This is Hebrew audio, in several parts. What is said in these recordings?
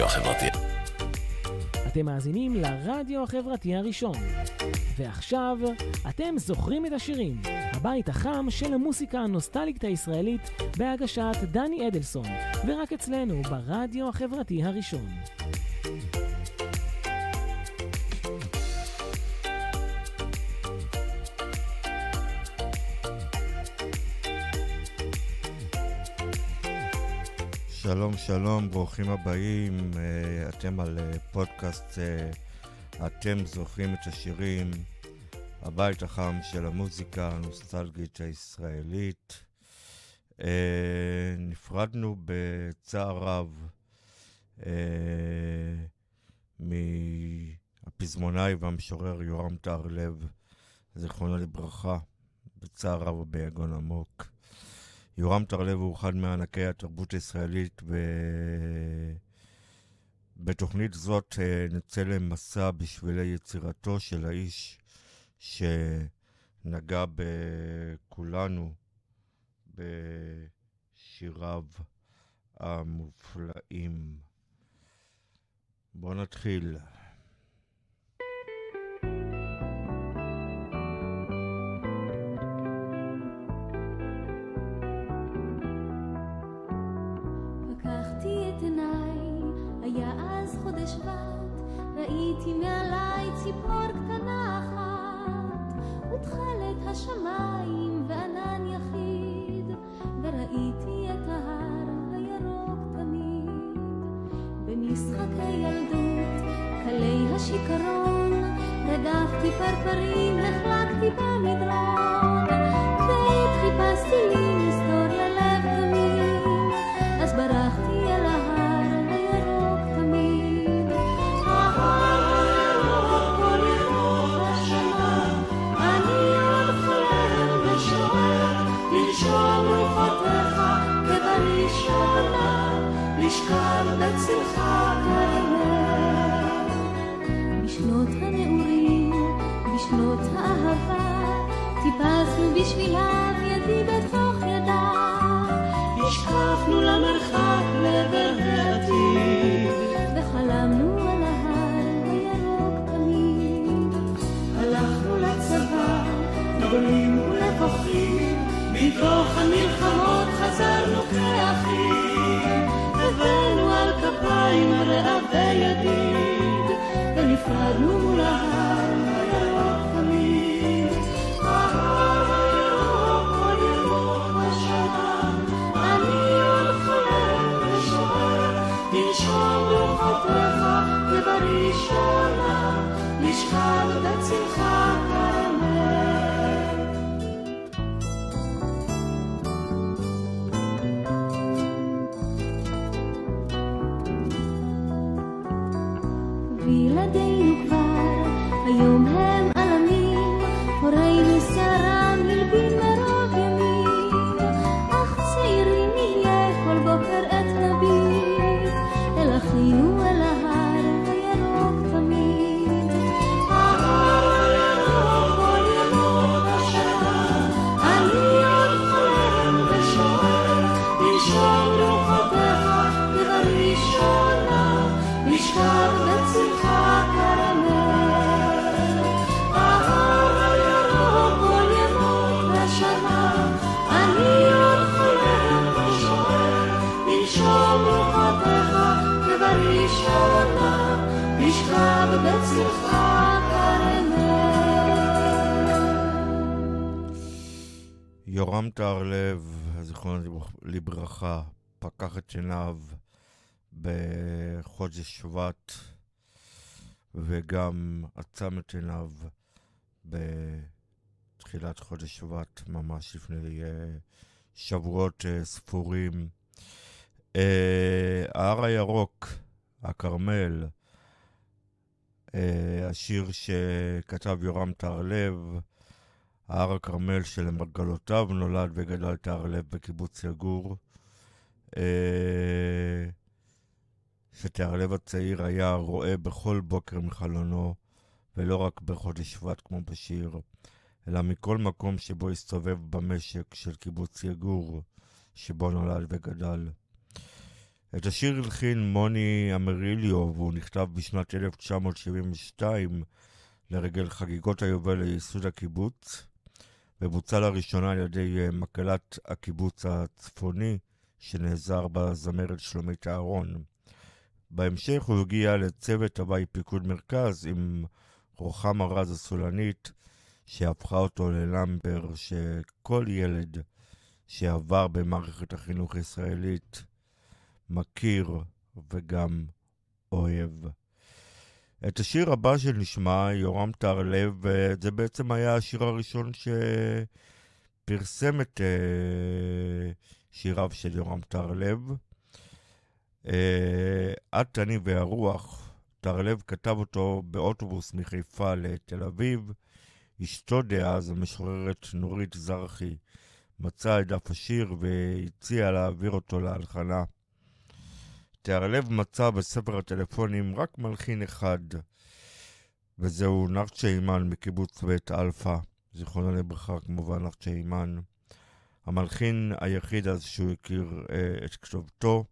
הרדיו החברתי. אתם מאזינים לרדיו החברתי הראשון. ועכשיו, אתם זוכרים את השירים, הבית החם של המוסיקה הנוסטלית הישראלית בהגשת דני אדלסון, ורק אצלנו ברדיו החברתי הראשון. שלום, שלום, ברוכים הבאים. אה, אתם על אה, פודקאסט אה, אתם זוכרים את השירים, הבית החם של המוזיקה הנוסטלגית הישראלית. נפרדנו בצער רב מהפזמונאי והמשורר יורם טהרלב, זיכרונו לברכה, בצער רב וביגון עמוק. יורם טרלב הוא אחד מענקי התרבות הישראלית, ובתוכנית זאת אה, נצא למסע בשבילי יצירתו של האיש שנגע בכולנו בשיריו המופלאים. בואו נתחיל. ראיתי מעליי ציפור קטנה אחת, ותכלת השמיים וענן יחיד, וראיתי את ההר הירוק תמיד. במשחקי ילדות, קלי השיכרון, רדפתי פרפרים, נחלקתי במדרון, ועת חיפשתי לי נשכב בצלך כאמת. בשנות הנעורים, בשנות האהבה, טיפסנו בשבילם ידי בתוך ידה. השקפנו למרחק לעבר רעבי ידיד, ונפרדנו מול ההר הירוק תמיד. ההר הירוק כל ירוק בשנה, אני עוד חולם ושואל, תנשום רוחותיך ובראשונה נשכב בצלך יורם טהרלב, זיכרונו לברכה, פקח את עיניו בחודש שבט, וגם עצם את עיניו בתחילת חודש שבט, ממש לפני uh, שבועות uh, ספורים. Uh, ההר הירוק, הכרמל, השיר שכתב יורם טהרלב, הר הכרמל שלמרגלותיו נולד וגדל תהרלב בקיבוץ יגור. אה, שתהרלב הצעיר היה רואה בכל בוקר מחלונו, ולא רק בחודש שבט כמו בשיר, אלא מכל מקום שבו הסתובב במשק של קיבוץ יגור, שבו נולד וגדל. את השיר הלחין מוני אמריליו, והוא נכתב בשנת 1972 לרגל חגיגות היובל לייסוד הקיבוץ, ובוצע לראשונה על ידי אה, מקהלת הקיבוץ הצפוני, שנעזר בזמרת שלומית אהרון. בהמשך הוא הגיע לצוות הוואי פיקוד מרכז עם רוחמה רז הסולנית, שהפכה אותו ללמבר שכל ילד שעבר במערכת החינוך הישראלית מכיר וגם אוהב. את השיר הבא שנשמע, יורם טהרלב, זה בעצם היה השיר הראשון שפרסם את uh, שיריו של יורם טהרלב. Uh, את, אני והרוח, טהרלב כתב אותו באוטובוס מחיפה לתל אביב. אשתו דאז, המשוררת נורית זרחי, מצאה את דף השיר והציעה להעביר אותו להלחנה. טהרלב מצא בספר הטלפונים רק מלחין אחד, וזהו נחצ'ה היימן מקיבוץ בית אלפא, זיכרונו לברכה כמובן נחצ'ה היימן. המלחין היחיד אז שהוא הכיר אה, את כתובתו,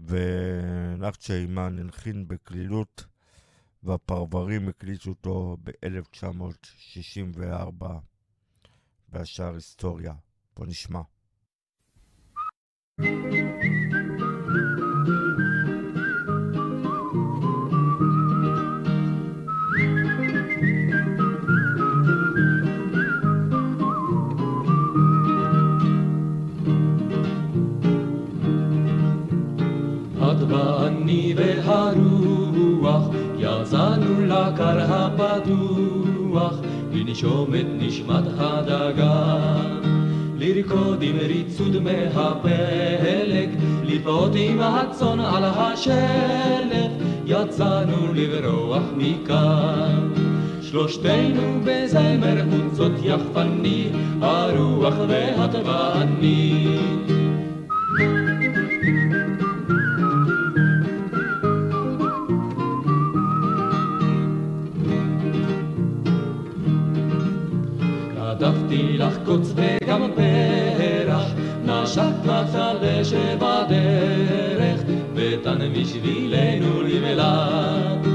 ונחצ'ה היימן הלחין בקלילות, והפרברים הקליטו אותו ב-1964, והשאר היסטוריה. בוא נשמע. thank you הפתוח לנשום את נשמת הדגה. לרקוד עם ריצוד מהפלג לפעוט עם הצאן על השלף יצאנו לברוח מכאן. שלושתנו בזמר חוצות יחפני הרוח ואת ואני קוץ וגם פרח, נשק מצלה שבדרך, ותן בשבילנו למלת.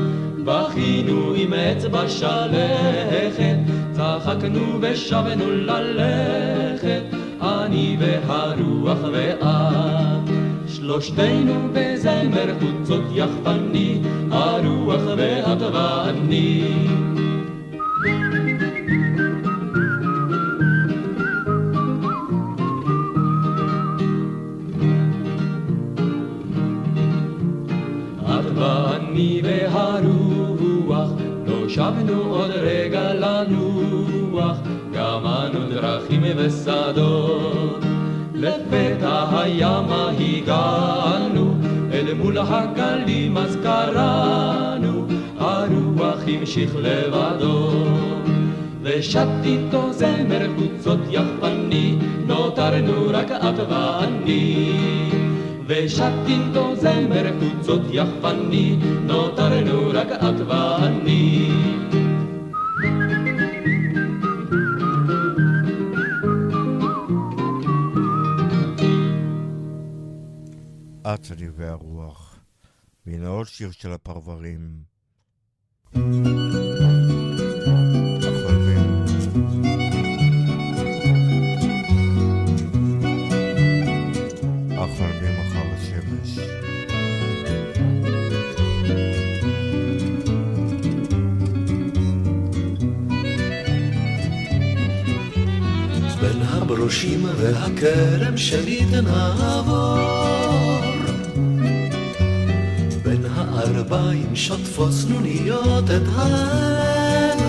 בכינו עם אצבע שלכת, צחקנו ושבנו ללכת, אני והרוח ואת. שלושתנו בזמר חוצות יחפני, הרוח ואת ואני. שבנו עוד רגע לנוח, גם אנו דרכים ושדות. לפתע הימה הגענו, אל מול הגלים אז קראנו, הרוח המשיך לבדו. ושט איתו זמר חוצות יחפני, נותרנו רק את ואני. ושט איתו זמר חוצות יחפני, נותרנו רק את ואני. את אני והרוח, והנה עוד שיר של הפרברים. הברושים והכרם שלי תנעבור בין הארבעים שוטפות סנוניות את העמק.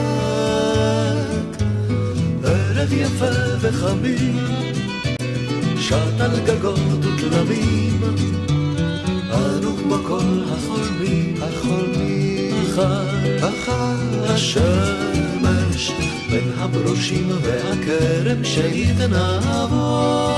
ערב יפה וחמים שט על גגות ותלמים. אנו כמו כל החולמים החולמים אחר אחר בין הברושים והכרם שהיא תנעבור.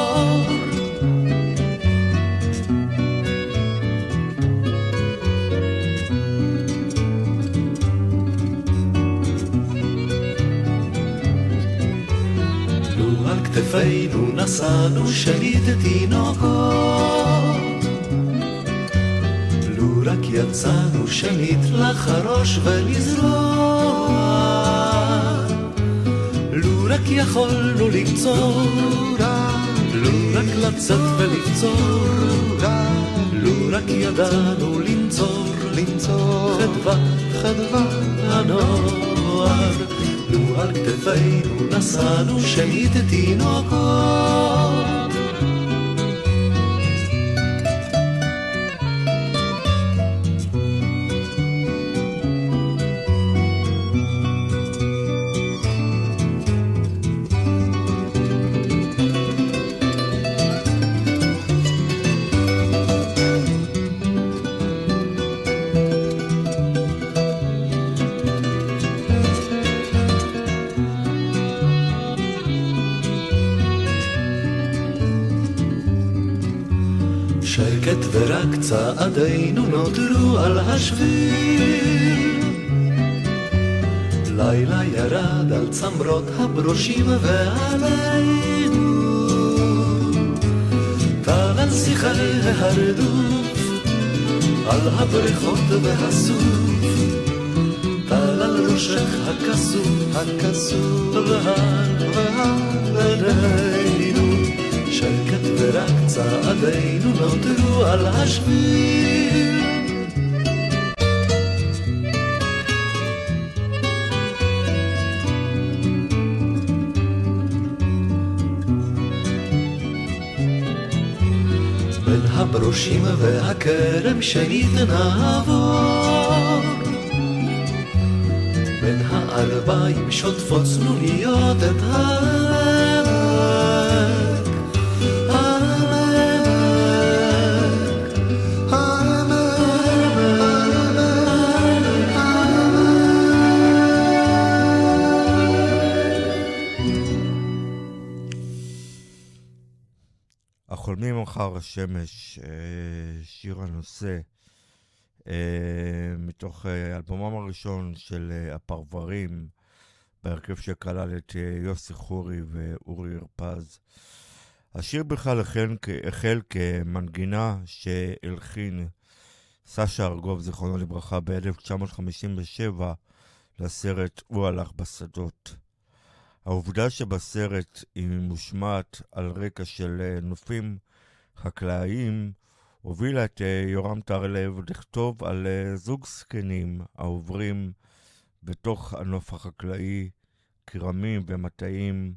לו כתפינו נשאנו שליט תינוקות, יצאנו שנית לחרוש ולזרוע. רק יכולנו לקצור, לו רק לצאת ולקצור, לו רק ידענו לנצור, לנצור חדווה, חדווה הנוער. לו על כתפינו נשאנו שנית תינוקות. הברושים ועלינו. על שיחי ההרדוף, על הבריכות והסוף. טל על ראשך הכסוף, הכסוף, והר והר שקט ורק צעדינו נותרו על השביל. והכרם שנית נעבור בין האלביים שוטפות צנוניות את העמק חולמים אחר השמש, אה, שיר הנושא, אה, מתוך אה, אלבומם הראשון של הפרברים, בהרכב שכלל את יוסי חורי ואורי הרפז. השיר בכלל החל, החל כמנגינה שהלחין סשה ארגוב, זיכרונו לברכה, ב-1957 לסרט "הוא הלך בשדות". העובדה שבסרט היא מושמעת על רקע של אה, נופים חקלאיים הובילה את אה, יורם טרלב לכתוב על אה, זוג זקנים העוברים בתוך הנוף החקלאי, כרמים ומטעים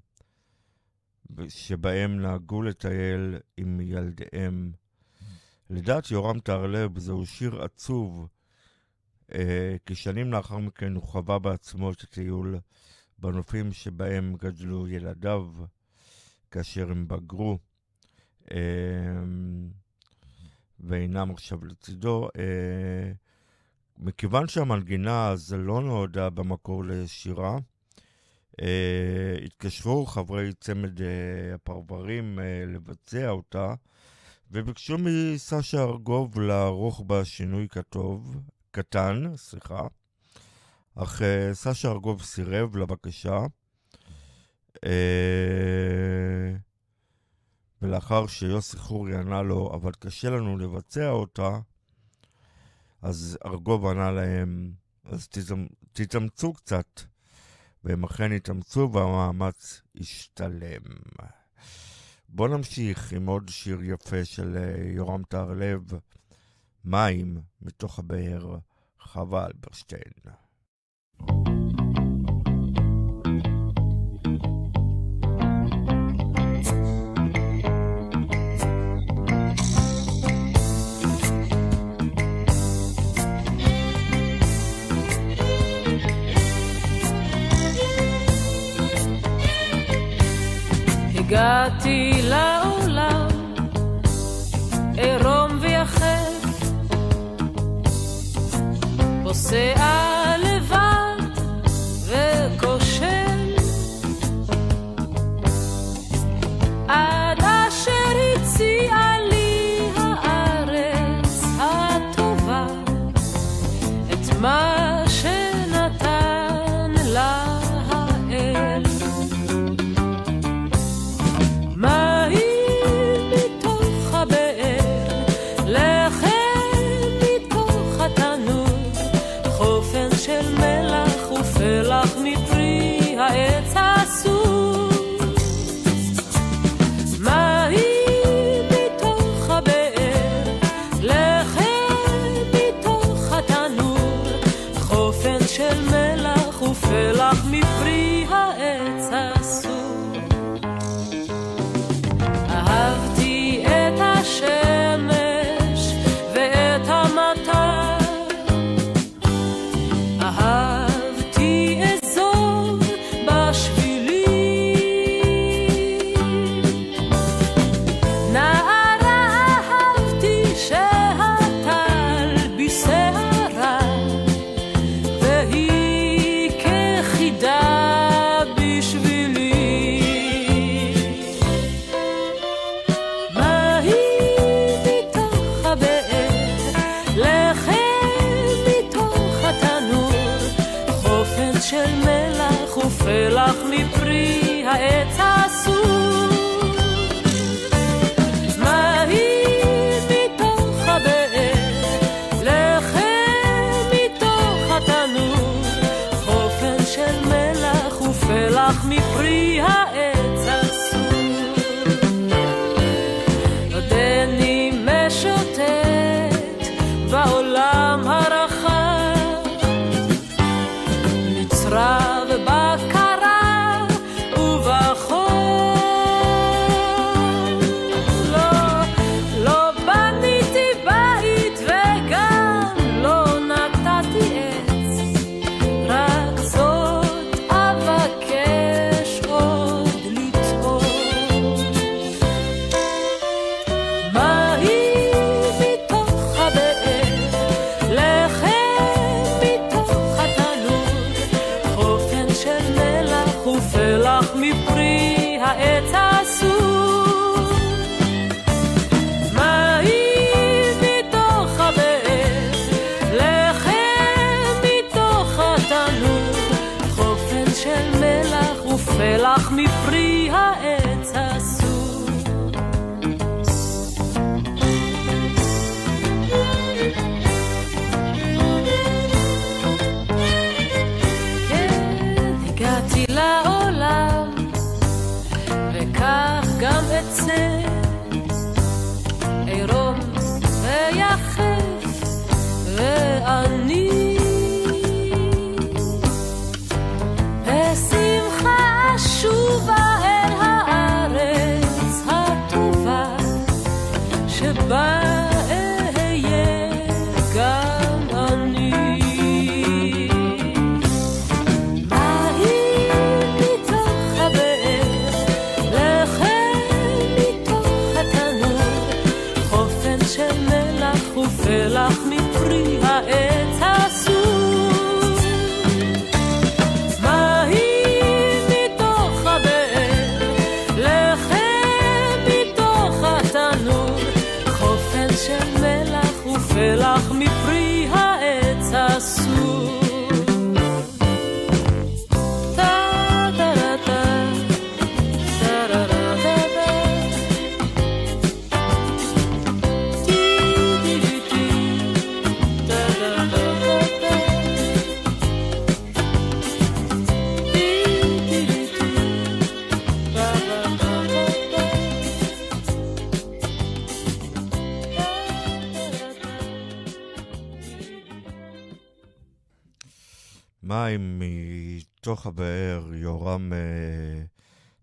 שבהם נהגו לטייל עם ילדיהם. לדעת יורם טהרלב זהו שיר עצוב, אה, כי שנים לאחר מכן הוא חווה בעצמו את הטיול בנופים שבהם גדלו ילדיו כאשר הם בגרו אמ, ואינם עכשיו לצידו. אה, מכיוון שהמנגינה הזו לא נועדה במקור לשירה, אה, התקשרו חברי צמד אה, הפרברים לבצע אותה, וביקשו מסשה ארגוב לערוך בה שינוי כתוב, קטן, סליחה, אך uh, סשה ארגוב סירב לבקשה, uh, ולאחר שיוסי חורי ענה לו, אבל קשה לנו לבצע אותה, אז ארגוב ענה להם, אז תתאמצו קצת. והם אכן התאמצו והמאמץ השתלם. בואו נמשיך עם עוד שיר יפה של uh, יורם טהרלב, מים מתוך הבאר, חווה אלברשטיין. הגעתי לעולם מים מתוך הבאר, יורם אה,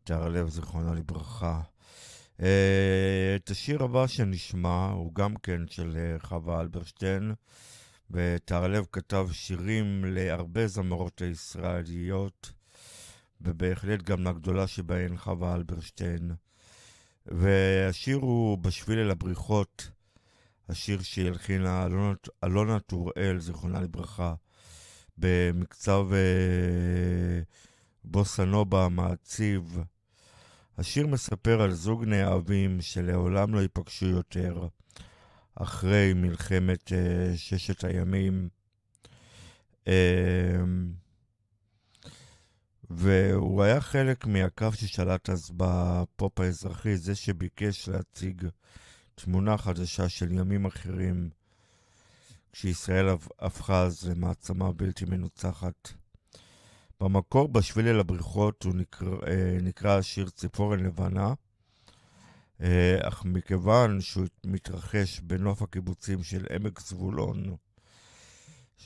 תהרלב, זיכרונו לברכה. אה, את השיר הבא שנשמע הוא גם כן של אה, חווה אלברשטיין, ותהרלב כתב שירים להרבה זמרות הישראליות, ובהחלט גם לגדולה שבהן חווה אלברשטיין. והשיר הוא בשביל אל הבריחות, השיר שהלחינה אלונה טוראל, זיכרונה לברכה. במקצב אה, בוסנובה המעציב. השיר מספר על זוג נאהבים שלעולם לא ייפגשו יותר אחרי מלחמת אה, ששת הימים. אה, והוא היה חלק מהקו ששלט אז בפופ האזרחי, זה שביקש להציג תמונה חדשה של ימים אחרים. כשישראל הפכה אז למעצמה בלתי מנוצחת. במקור, בשביל אל הבריחות, הוא נקרא, נקרא השיר ציפורן לבנה, אך מכיוון שהוא מתרחש בנוף הקיבוצים של עמק זבולון,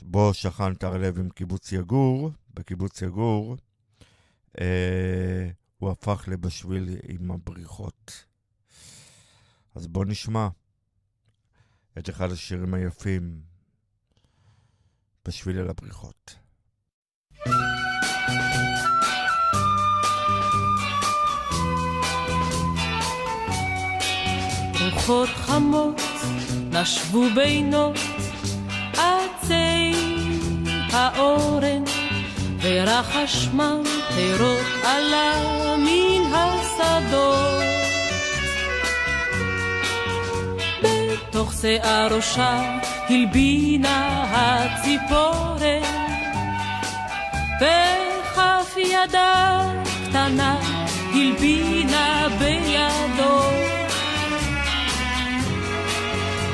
בו שכן תרלב עם קיבוץ יגור, בקיבוץ יגור, הוא הפך לבשביל עם הבריחות. אז בואו נשמע את אחד השירים היפים בשביל אל הבריחות. רוחות חמות נשבו בינות עצי האורן ורחש מן פירות עלה מן השדות בתוך שיער ראשה הלבינה הציפורן וכף ידה קטנה הלבינה בידו.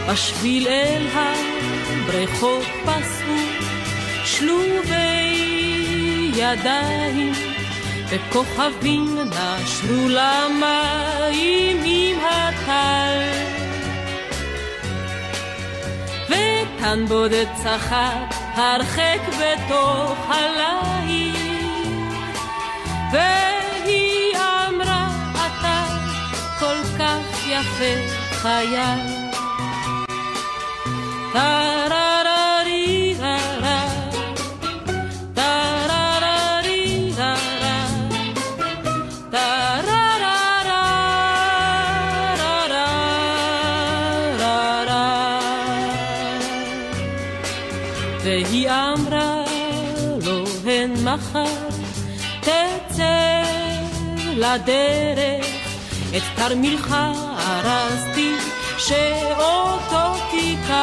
בשביל אל הבריכות פסעו שלובי ידיים וכוכבים נשרו למים עם הטל. ותן בודד צחק הרחק בתוך הליל. והיא אמרה, אתה כל כך יפה חייל. מחר תצא לדרך, את תרמילך ארזתי שאותו תיקח.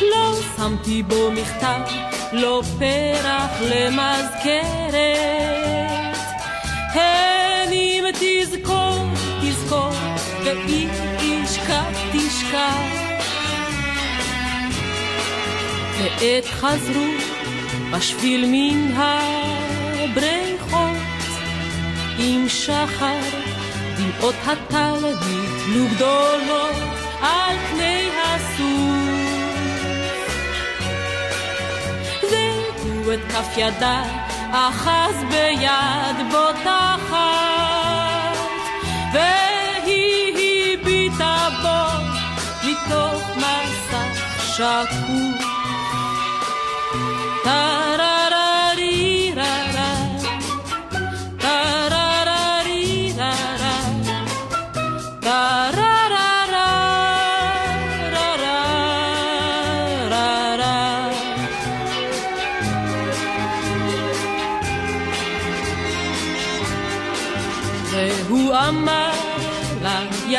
לא שמתי בו מכתב, לא פרח למזכרת. הן אם תזכור, תזכור, ואם ועת חזרו בשביל מן הבריכות. עם שחר דמעות הטל נתלו גדולות על פני הסוף. והוא את כף ידה אחז ביד בוטחת והיא הביטה בו מתוך מסך שקוף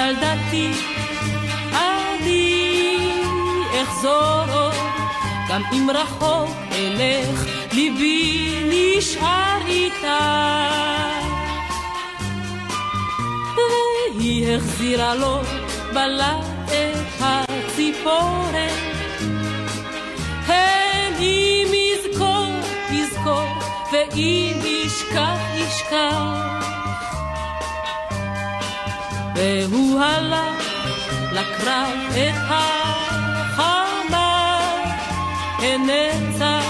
ילדתי, אני אחזור עוד, גם אם רחוק אלך, ליבי נשאר איתה. והיא החזירה לו בלט את הציפורן. הן אם יזכור, יזכור, ואם ישכח, ישכח. והוא הלך לקרב את החמה, הנצח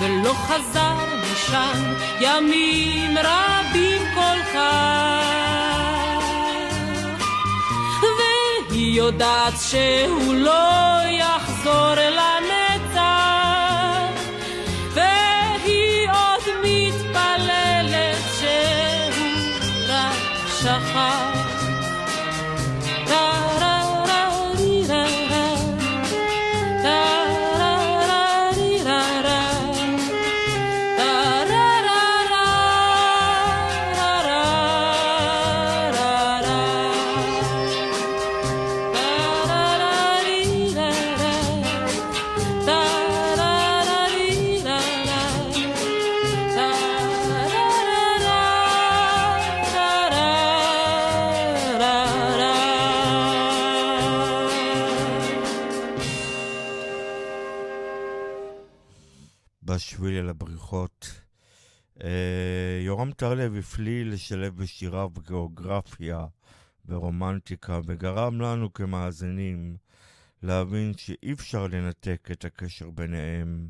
ולא חזר משם ימים רבים כל כך. והיא יודעת שהוא לא יחזור לנצח, והיא טרלב הפליא לשלב בשיריו גיאוגרפיה ורומנטיקה, וגרם לנו כמאזינים להבין שאי אפשר לנתק את הקשר ביניהם.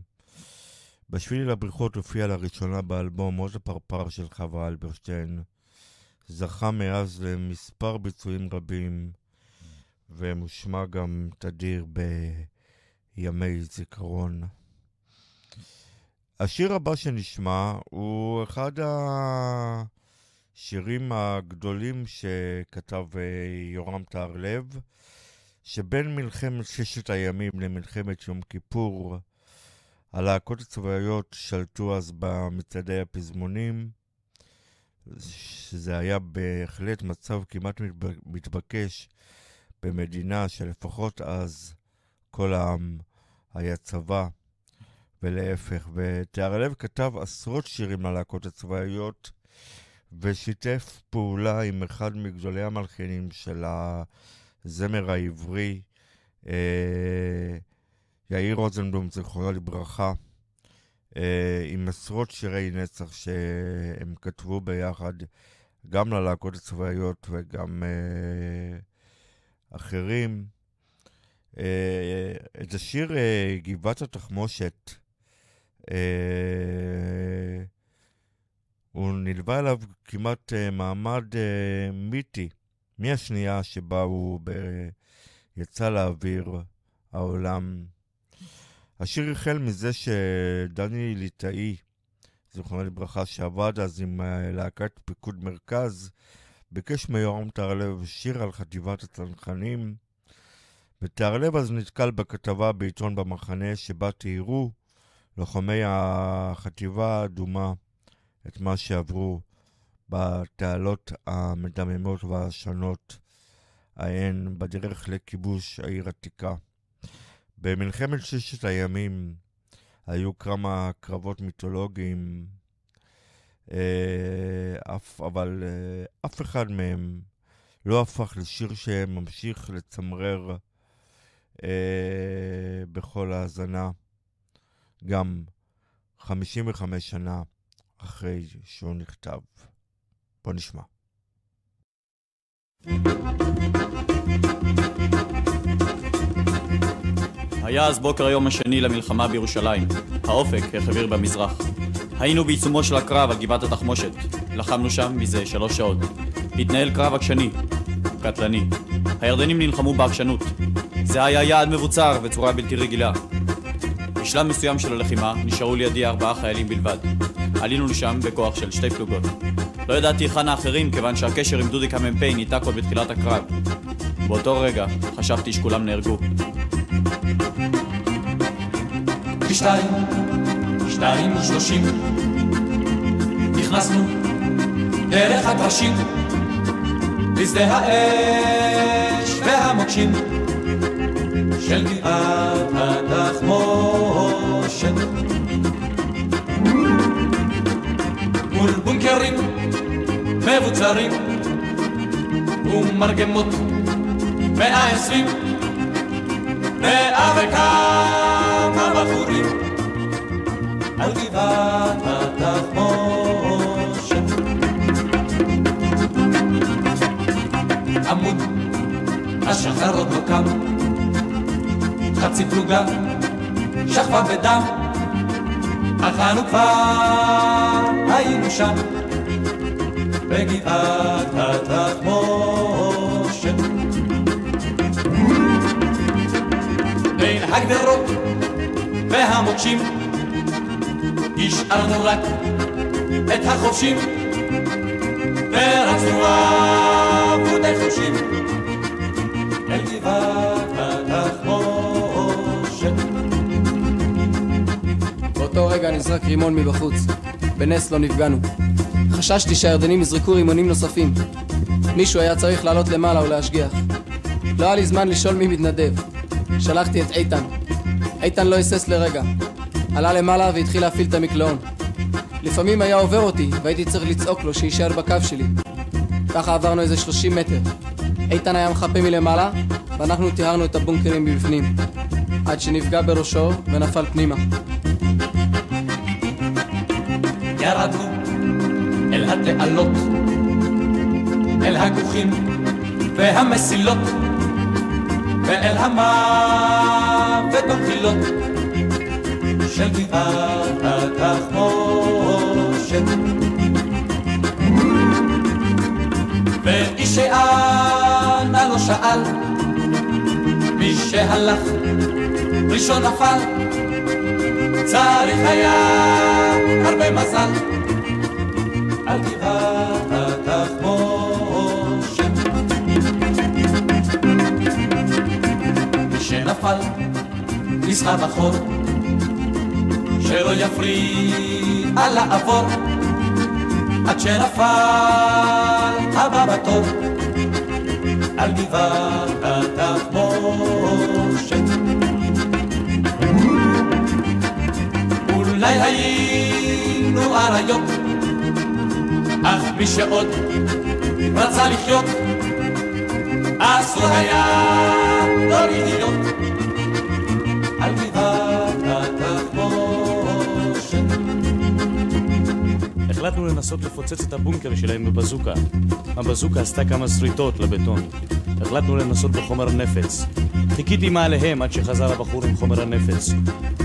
בשביל אל הבריחות הופיע לראשונה באלבום עוז הפרפר של חווה אלברשטיין. זכה מאז למספר ביצועים רבים, ומושמע גם תדיר בימי זיכרון. השיר הבא שנשמע הוא אחד השירים הגדולים שכתב אה, יורם טהרלב, שבין מלחמת ששת הימים למלחמת יום כיפור, הלהקות הצבאיות שלטו אז במצעדי הפזמונים, שזה היה בהחלט מצב כמעט מתבקש במדינה שלפחות אז כל העם היה צבא. ולהפך. ותיארלב כתב עשרות שירים ללהקות הצבאיות, ושיתף פעולה עם אחד מגדולי המלחינים של הזמר העברי, אה, יאיר רוזנבלום, זכרונו לברכה, אה, עם עשרות שירי נצח שהם כתבו ביחד, גם ללהקות הצבאיות וגם אה, אחרים. אה, את השיר אה, גבעת התחמושת, הוא נלווה אליו כמעט אה, מעמד אה, מיתי, מהשנייה שבה הוא. יצא לאוויר העולם. השיר החל מזה שדני ליטאי, זיכרונו לברכה, שעבד אז עם אה, להקת פיקוד מרכז, ביקש מיורם טהרלב שיר על חטיבת הצנחנים, וטהרלב אז נתקל בכתבה בעיתון במחנה שבה תיארו לוחמי החטיבה האדומה את מה שעברו בתעלות המדממות והשונות ההן בדרך לכיבוש העיר עתיקה. במלחמת ששת הימים היו כמה קרבות מיתולוגיים, אה, אף, אבל אה, אף אחד מהם לא הפך לשיר שממשיך לצמרר אה, בכל האזנה, גם 55 שנה אחרי שהוא נכתב. בוא נשמע. היה אז בוקר היום השני למלחמה בירושלים. האופק החביר במזרח. היינו בעיצומו של הקרב על גבעת התחמושת. לחמנו שם מזה שלוש שעות. התנהל קרב עקשני, קטלני. הירדנים נלחמו בעקשנות. זה היה יעד מבוצר וצורה בלתי רגילה. בשלב מסוים של הלחימה נשארו לידי ארבעה חיילים בלבד. עלינו לשם בכוח של שתי פלוגות. לא ידעתי היכן האחרים כיוון שהקשר עם דודיק המ"פ ניתק עוד בתחילת הקרב. באותו רגע חשבתי שכולם נהרגו. שתיים, שתיים ושלושים, נכנסנו דרך הטרשים, לשדה האש והמוקשים של גבעת התחמושת. מול בונקרים מבוצרים ומרגמות מאה עשרים מאה וכמה בחורים על גבעת התחמושת. עמוד השחר עוד לא קם, חצי פלוגה שכבה בדם, אך אנו כבר היינו שם, בגבעת התחמושת. בין הגדרות והמוקשים השארנו רק את החובשים ורצנו עבודי חושים אל גבעת באותו רגע נזרק רימון מבחוץ. בנס לא נפגענו. חששתי שהירדנים יזרקו רימונים נוספים. מישהו היה צריך לעלות למעלה ולהשגיח. לא היה לי זמן לשאול מי מתנדב. שלחתי את איתן. איתן לא היסס לרגע. עלה למעלה והתחיל להפעיל את המקלעון. לפעמים היה עובר אותי והייתי צריך לצעוק לו שיישאר בקו שלי. ככה עברנו איזה 30 מטר. איתן היה מחפה מלמעלה ואנחנו טיהרנו את הבונקרים מבפנים. עד שנפגע בראשו ונפל פנימה. ירדנו אל התעלות, אל הכוכים והמסילות, ואל המוות במחילות של גבעת התחמושת. ואיש שאנה לא שאל, מי שהלך ראשון נפל, צריך היה הרבה מזל על גבעת התחמושת. שנפל נסחב אחור, שלא יפריע לעבור, עד שנפל הבא בתור על גבעת התחמושת. והיינו אריות, אך מי שעוד רצה לחיות, אסור היה לא להיות על גבעת התחמושת. החלטנו לנסות לפוצץ את הבונקר שלהם בבזוקה. הבזוקה עשתה כמה שריטות לבטון. החלטנו לנסות בחומר נפץ. חיכיתי מעליהם עד שחזר הבחור עם חומר הנפץ.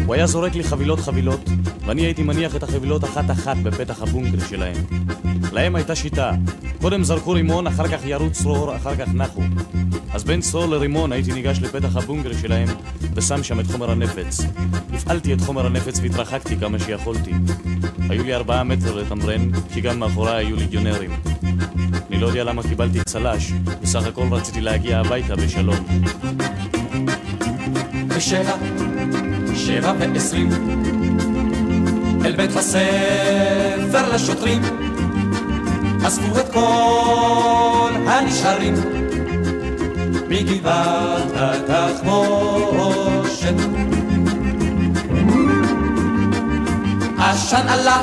הוא היה זורק לי חבילות חבילות, ואני הייתי מניח את החבילות אחת-אחת בפתח הבונקר שלהם. להם הייתה שיטה. קודם זרקו רימון, אחר כך ירו צרור, אחר כך נחו. אז בין צרור לרימון הייתי ניגש לפתח הבונקר שלהם ושם שם את חומר הנפץ. הפעלתי את חומר הנפץ והתרחקתי כמה שיכולתי. היו לי ארבעה מטר לתמרן, כי גם מאחוריי היו ליגיונרים. אני לא יודע למה קיבלתי צל"ש, בסך הכל רציתי להגיע הביתה בשלום. בשבע, שבע ועשרים, אל בית הספר לשוטרים, אספו את כל הנשארים מגבעת התחמושת. עשן עלה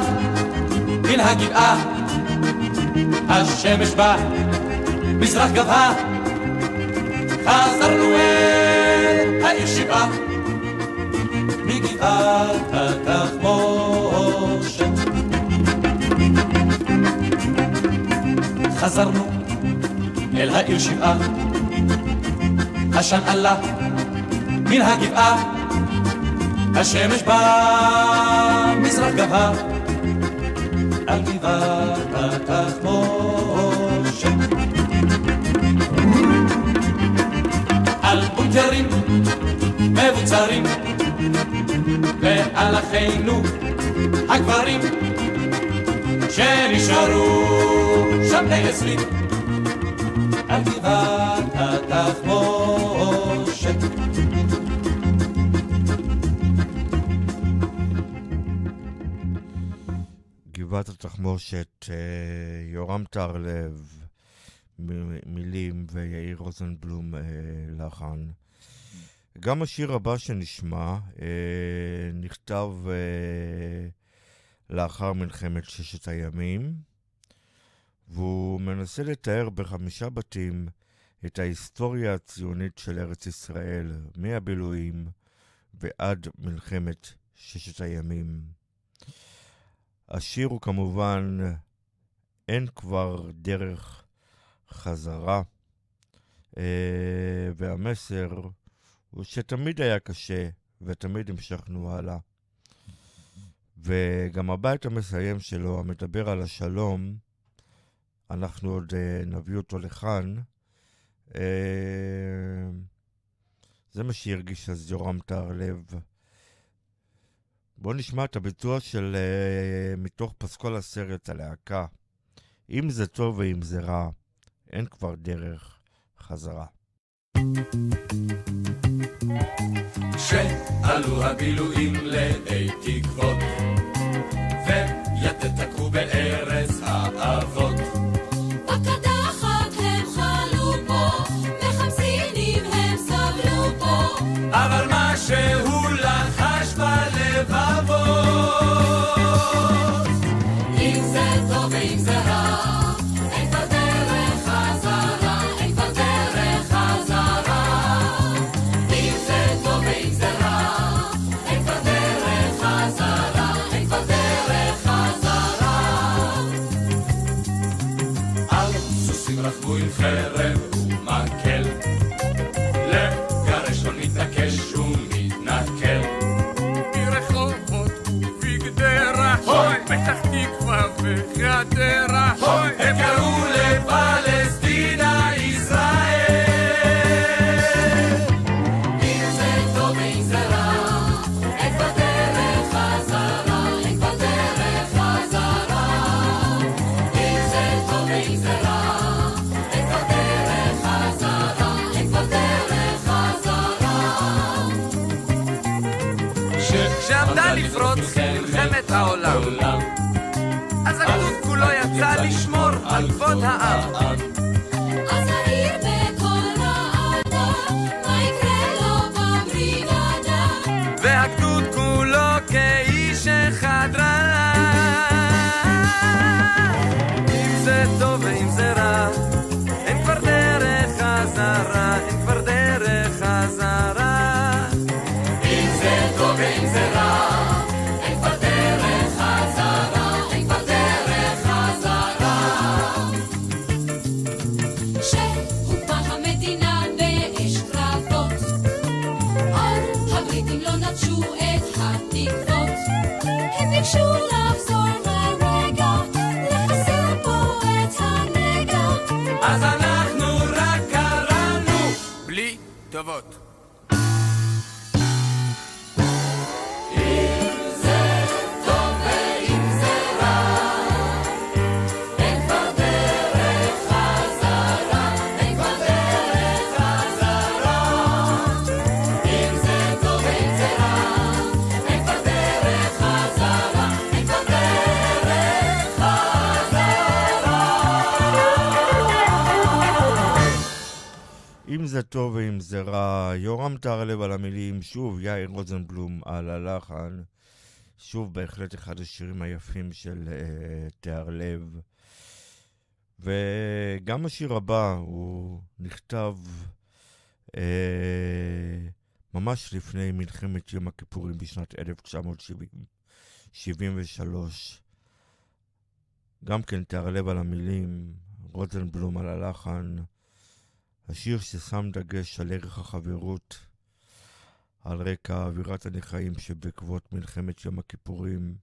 מן הגבעה, השמש בא, מזרח גבהה, חזרנו אל העיר שבעה, מגבעת התחמושת. חזרנו אל העיר שבעה, עשן עלה מן הגבעה, השמש בא, מזרח גבהה, על גבעת התחמושת. על בונקרים מבוצרים, ועל אחינו הגברים, שנשארו שם נעשרים, על גבעת התחמושת. גבעת התחמושת, אה, יורם טהרלב, מ- מילים ויאיר רוזנבלום אה, לחן. גם השיר הבא שנשמע אה, נכתב לאחר מלחמת ששת הימים, והוא מנסה לתאר בחמישה בתים את ההיסטוריה הציונית של ארץ ישראל, מהבילויים ועד מלחמת ששת הימים. השיר הוא כמובן אין כבר דרך חזרה, אה, והמסר הוא שתמיד היה קשה ותמיד המשכנו הלאה. וגם הבית המסיים שלו, המדבר על השלום, אנחנו עוד אה, נביא אותו לכאן. אה, זה מה שהרגיש אז יורם טהרלב. בואו נשמע את הביצוע של uh, מתוך פסקול הסרט, הלהקה. אם זה טוב ואם זה רע, אין כבר דרך חזרה. שעלו הבילויים לאי תקוות, ויתד תקעו בארץ האבות. אם זה על כבוד העם. אם זה טוב ואם זה רע, יורם טרלב על המילים, שוב, יאיר רוזנבלום על הלחן. שוב, בהחלט אחד השירים היפים של אה, uh, תיארלב. וגם השיר הבא, הוא נכתב uh, ממש לפני מלחמת יום הכיפורים בשנת 1973. גם כן תיארלב על המילים, רוזנבלום על הלחן. השיר ששם דגש על ערך החברות על רקע אווירת הנכאים שבעקבות מלחמת יום הכיפורים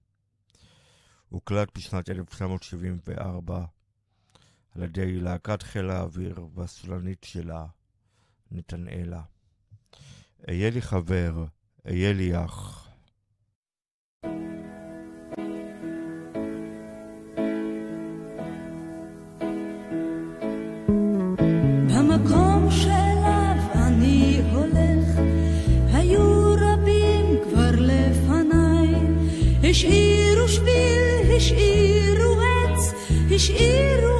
הוקלט בשנת 1974 על ידי להקת חיל האוויר והסולנית שלה, נתנאלה. אהיה לי חבר, אהיה לי אח. مش قيرو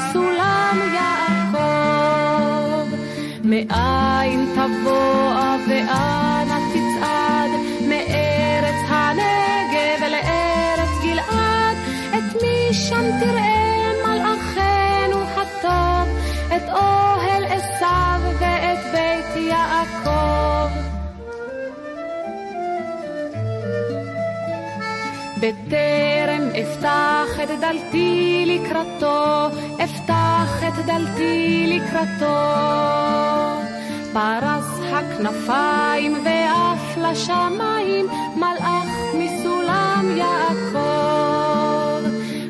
מסולם יעקב. מאין תבוא ואנה תצעד, מארץ הנגב לארץ גלעד, את מי שם תראה מלאכנו הטוב, את אוהל עשיו ואת בית יעקב. בטרם אפתח את דלתי לקראתו, דלתי לקראתו. פרס הכנפיים ועף לשמיים, מלאך מסולם יעקב.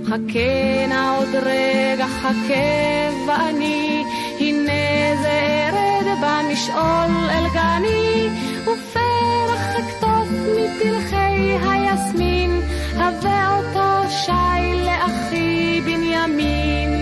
חכה נא עוד רגע, חכה ואני, הנה זה ארד במשעול אל גני, ופרח אקטוף מפרחי היסמין, הבא אותו שי לאחי בנימין.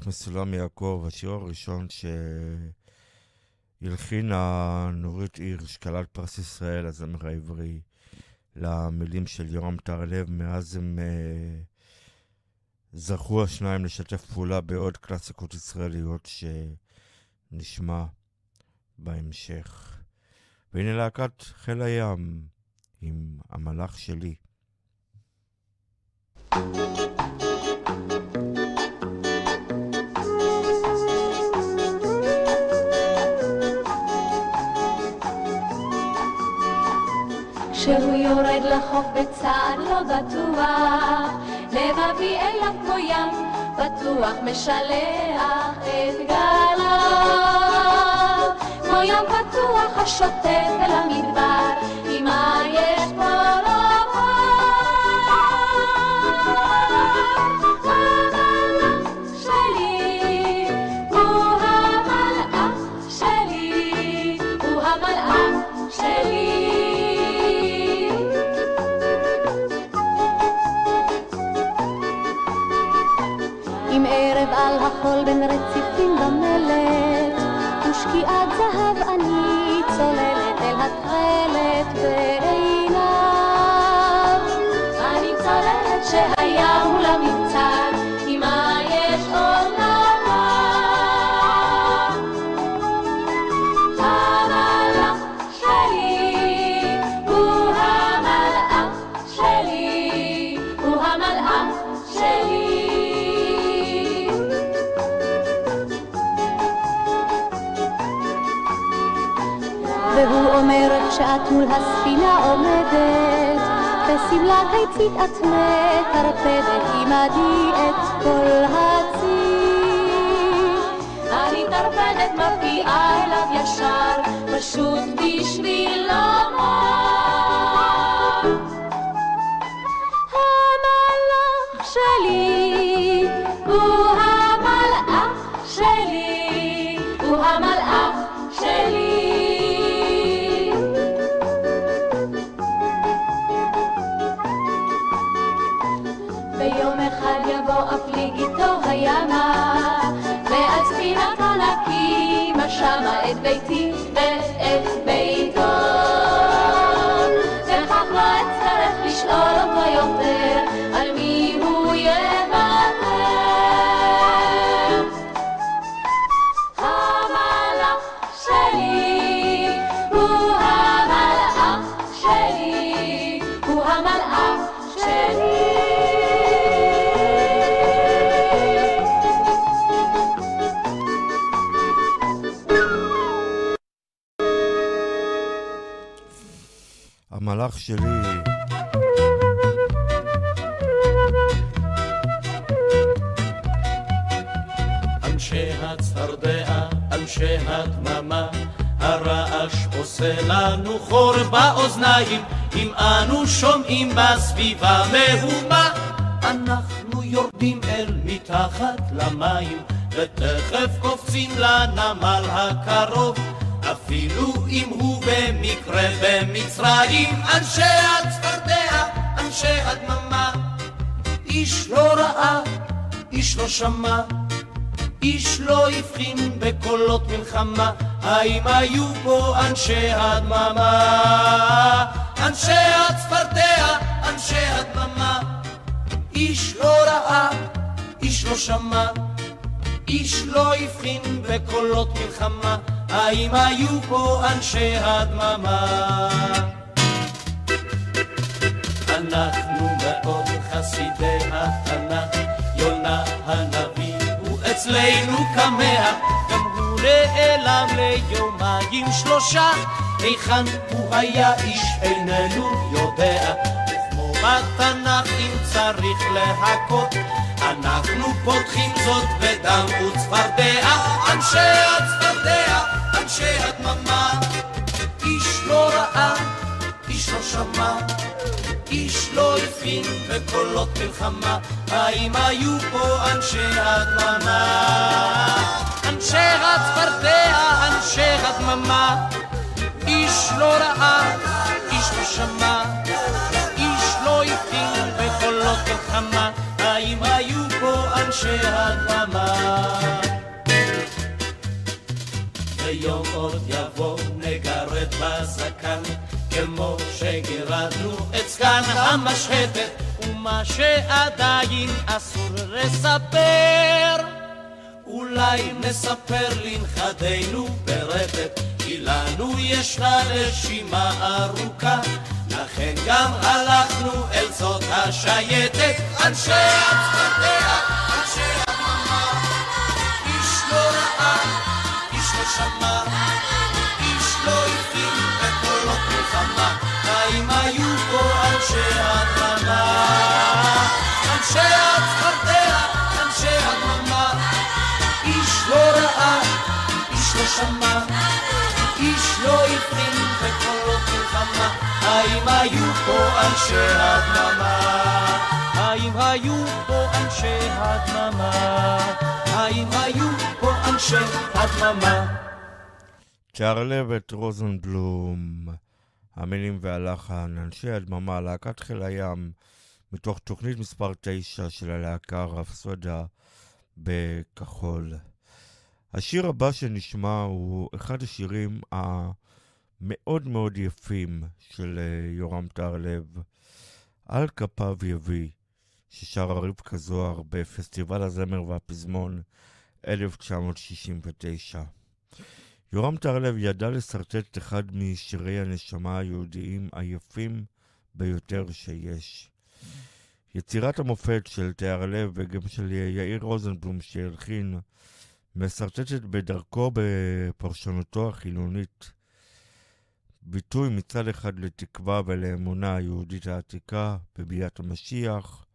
מלאך מסולם יעקב, השיר הראשון שהלחינה נורית הירש, כלת פרס ישראל, הזמר העברי, למילים של יורם טהרלב. מאז הם uh, זכו השניים לשתף פעולה בעוד קלאסיקות ישראליות שנשמע בהמשך. והנה להקת חיל הים עם המלאך שלי. כשהוא יורד לחוף בצעד לא בטוח, לבבי אליו כמו ים, בטוח משלח את גליו. כמו ים פתוח השוטף אל המדבר, עם מה הספינה עומדת, בשמלה קיצית את מטרפדת עמדי את כל הצי. אני טרפדת מפקיעה אליו ישר, פשוט בשביל לומר. המלאך שלי הוא המלאך איתו הימה, ועל ספינת ענקים שמה את ביתי ואת המלאך שלי. אנשי הצפרדע, אנשי הדממה, הרעש עושה לנו חור באוזניים, אם אנו שומעים בסביבה מהומה. אנחנו יורדים אל מתחת למים, ותכף קופצים לנמל הקרוב, אפילו אם הוא במקרה במצרים. אנשי הצפרדע, אנשי הדממה, איש לא ראה, איש לא שמע. איש לא הבחין בקולות מלחמה, האם היו פה אנשי הדממה? אנשי הצפרדע, אנשי הדממה, איש לא ראה, איש לא שמע, איש לא הבחין בקולות מלחמה, האם היו פה אנשי הדממה? אנחנו מאוד חסידי התנ"ך, יונה הנביא הוא אצלנו כמה, גם הוא נעלם ליומיים שלושה, היכן הוא היה איש איננו יודע, וכמו בתנ"ך אם צריך להכות, אנחנו פותחים זאת בדם וצפרדע, אנשי הצפרדע, אנשי הדממה, איש לא ראה, איש לא שמע. איש לא הבחין בקולות מלחמה, האם היו פה אנשי הדממה? אנשי הצפרדע, אנשי הדממה, איש לא ראה, איש לא שמע, איש לא הבחין בקולות מלחמה, האם היו פה אנשי הדממה? ויום עוד יבוא נגרד בזקן כמו שגירדנו את זקן המשחטת ומה שעדיין אסור לספר. אולי נספר לנכדינו ברטט כי לנו ישנה רשימה ארוכה. לכן גם הלכנו אל זאת השייטת אנשי הצפרדע, איש לא שמע איש לא הבחין בקולות מלחמה, האם היו פה אנשי הדממה? אנשי הצפרדע, אנשי הדממה, איש לא ראה, איש לא שמע, איש לא הבחין בקולות מלחמה, האם היו פה אנשי הדממה? האם היו פה אנשי הדממה? האם היו אנשי הדממה? צ'רלבת רוזנבלום, המילים והלחן, אנשי הדממה, להקת חיל הים, מתוך תוכנית מספר 9 של הלהקה רפסודה בכחול. השיר הבא שנשמע הוא אחד השירים המאוד מאוד יפים של אה, יורם טהרלב, על כפיו יביא, ששרה רבקה זוהר בפסטיבל הזמר והפזמון 1969. יורם טהרלב ידע לשרטט את אחד משירי הנשמה היהודיים היפים ביותר שיש. יצירת המופת של טהרלב וגם של יאיר רוזנבלום שהלחין, משרטטת בדרכו בפרשנותו החילונית ביטוי מצד אחד לתקווה ולאמונה היהודית העתיקה בביאת המשיח,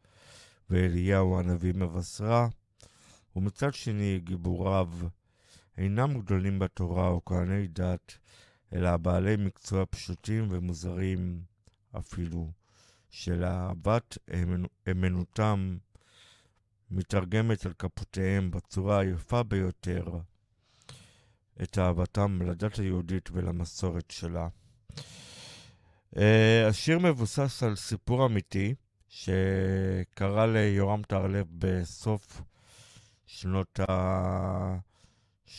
ואליהו הנביא מבשרה, ומצד שני גיבוריו אינם גדולים בתורה או כהני דת, אלא בעלי מקצוע פשוטים ומוזרים אפילו, שלאהבת אמנותם מתרגמת על כפותיהם בצורה היפה ביותר את אהבתם לדת היהודית ולמסורת שלה. Uh, השיר מבוסס על סיפור אמיתי שקרה ליורם טהרלב בסוף שנות ה-60,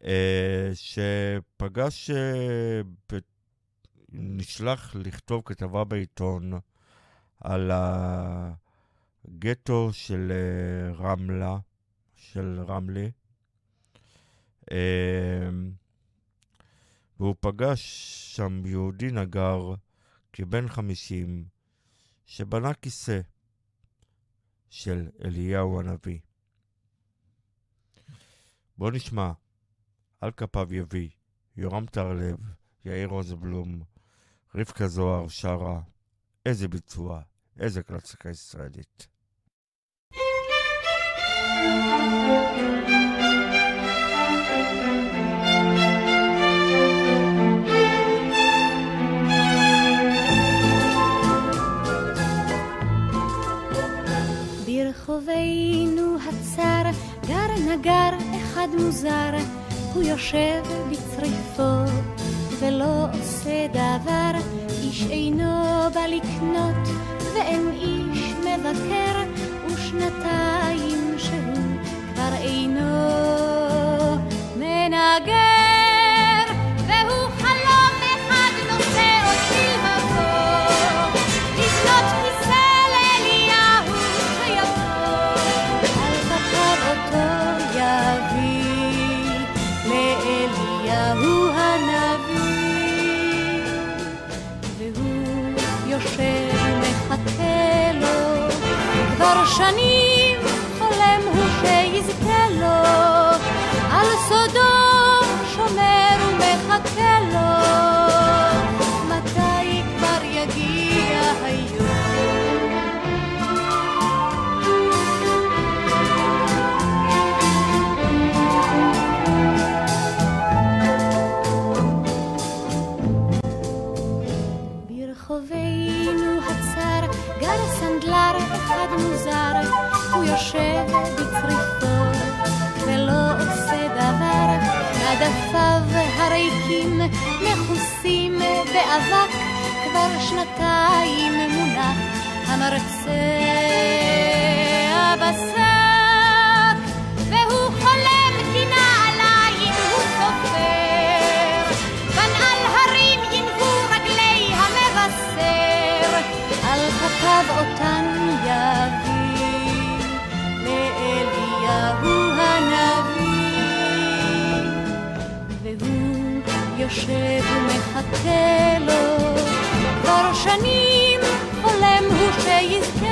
uh, שפגש, uh, נשלח לכתוב כתבה בעיתון על הגטו של uh, רמלה, של רמלה, והוא פגש שם יהודי נגר כבן חמישים, שבנה כיסא של אליהו הנביא. בוא נשמע, על כפיו יביא, יורם טרלב, יאיר רוזבלום, רבקה זוהר שרה, איזה ביצוע, איזה קלאסיקה ישראלית. thank you ברחובנו הצר גר נגר אחד מוזר, הוא יושב בצריפו ולא עושה דבר, איש אינו בא לקנות ואין איש מבקר, ושנתיים שהוא כבר אינו מנגר. כבר שנים חולם הוא שיזכה לו, על סודו אחד מוזר, הוא יושב בצריפו ולא עושה דבר, עדפיו הריקים מכוסים באבק, כבר שנתיים מונח המרצה הבשק, ומחכה לו, כבר שנים חולם הוא שיזכה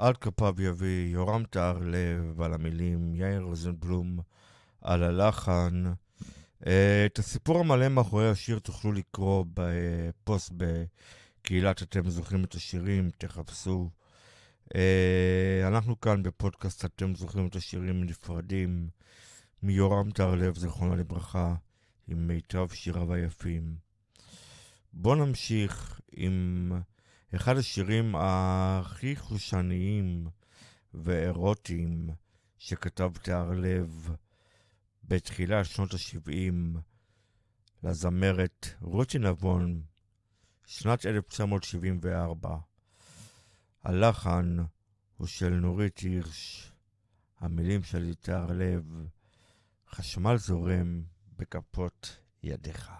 על כפיו יביא יורם טהרלב על המילים, יאיר רוזנבלום על הלחן. אה, את הסיפור המלא מאחורי השיר תוכלו לקרוא בפוסט בקהילת אתם זוכרים את השירים, תחפשו. אה, אנחנו כאן בפודקאסט אתם זוכרים את השירים נפרדים מיורם טהרלב, זיכרונה לברכה, עם מיטב שיריו היפים. בואו נמשיך עם אחד השירים הכי חושניים וארוטיים שכתב תיאר לב בתחילה שנות ה-70 לזמרת רותי נבון, שנת 1974. הלחן הוא של נורית הירש, המילים של תיאר לב, חשמל זורם בכפות ידיך.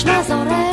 Aż na zorę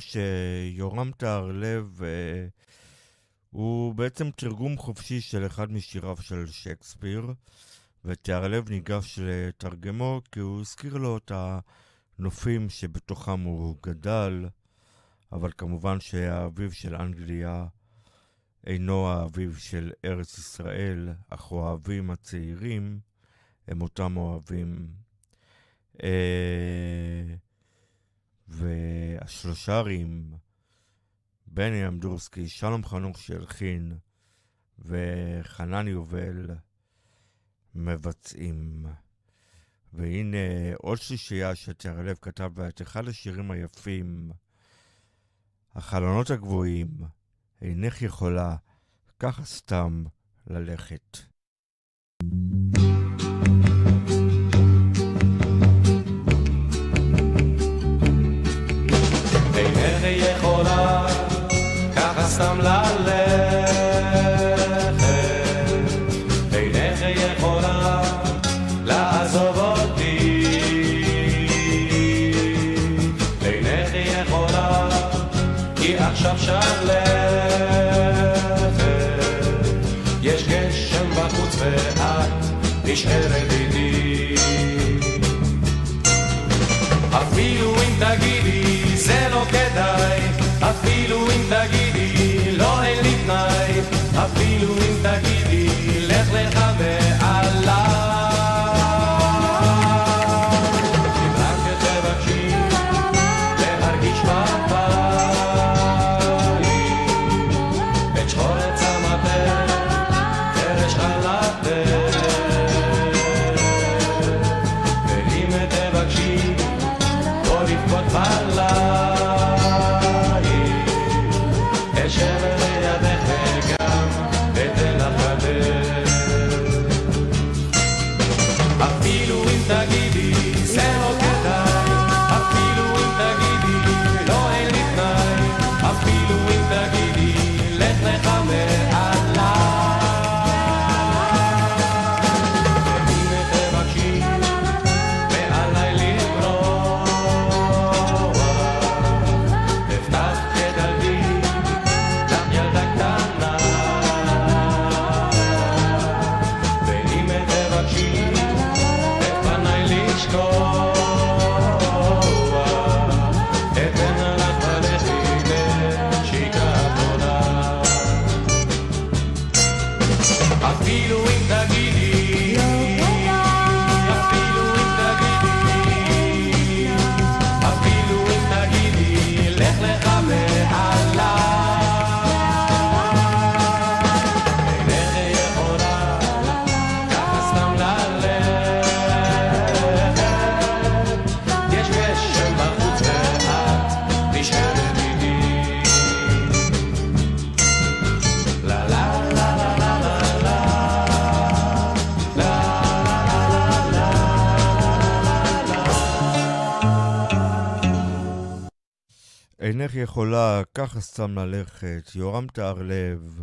שיר שיורם טהרלב, אה, הוא בעצם תרגום חופשי של אחד משיריו של שייקספיר, וטהרלב ניגש לתרגמו כי הוא הזכיר לו את הנופים שבתוכם הוא גדל, אבל כמובן שהאביב של אנגליה אינו האביב של ארץ ישראל, אך האוהבים הצעירים הם אותם אוהבים. אה... והשלושרים, בני אמדורסקי, שלום חנוך שהלחין וחנן יובל מבצעים. והנה עוד שלישייה שתרלב כתב את אחד השירים היפים, החלונות הגבוהים, אינך יכולה ככה סתם ללכת. thank you סתם ללכת, אינך יכולה לעזוב אותי. אינך יכולה, כי עכשיו שלכת. יש גשם בחוץ ואת נשארת אינך יכולה ככה סתם ללכת, יורם תהרלב,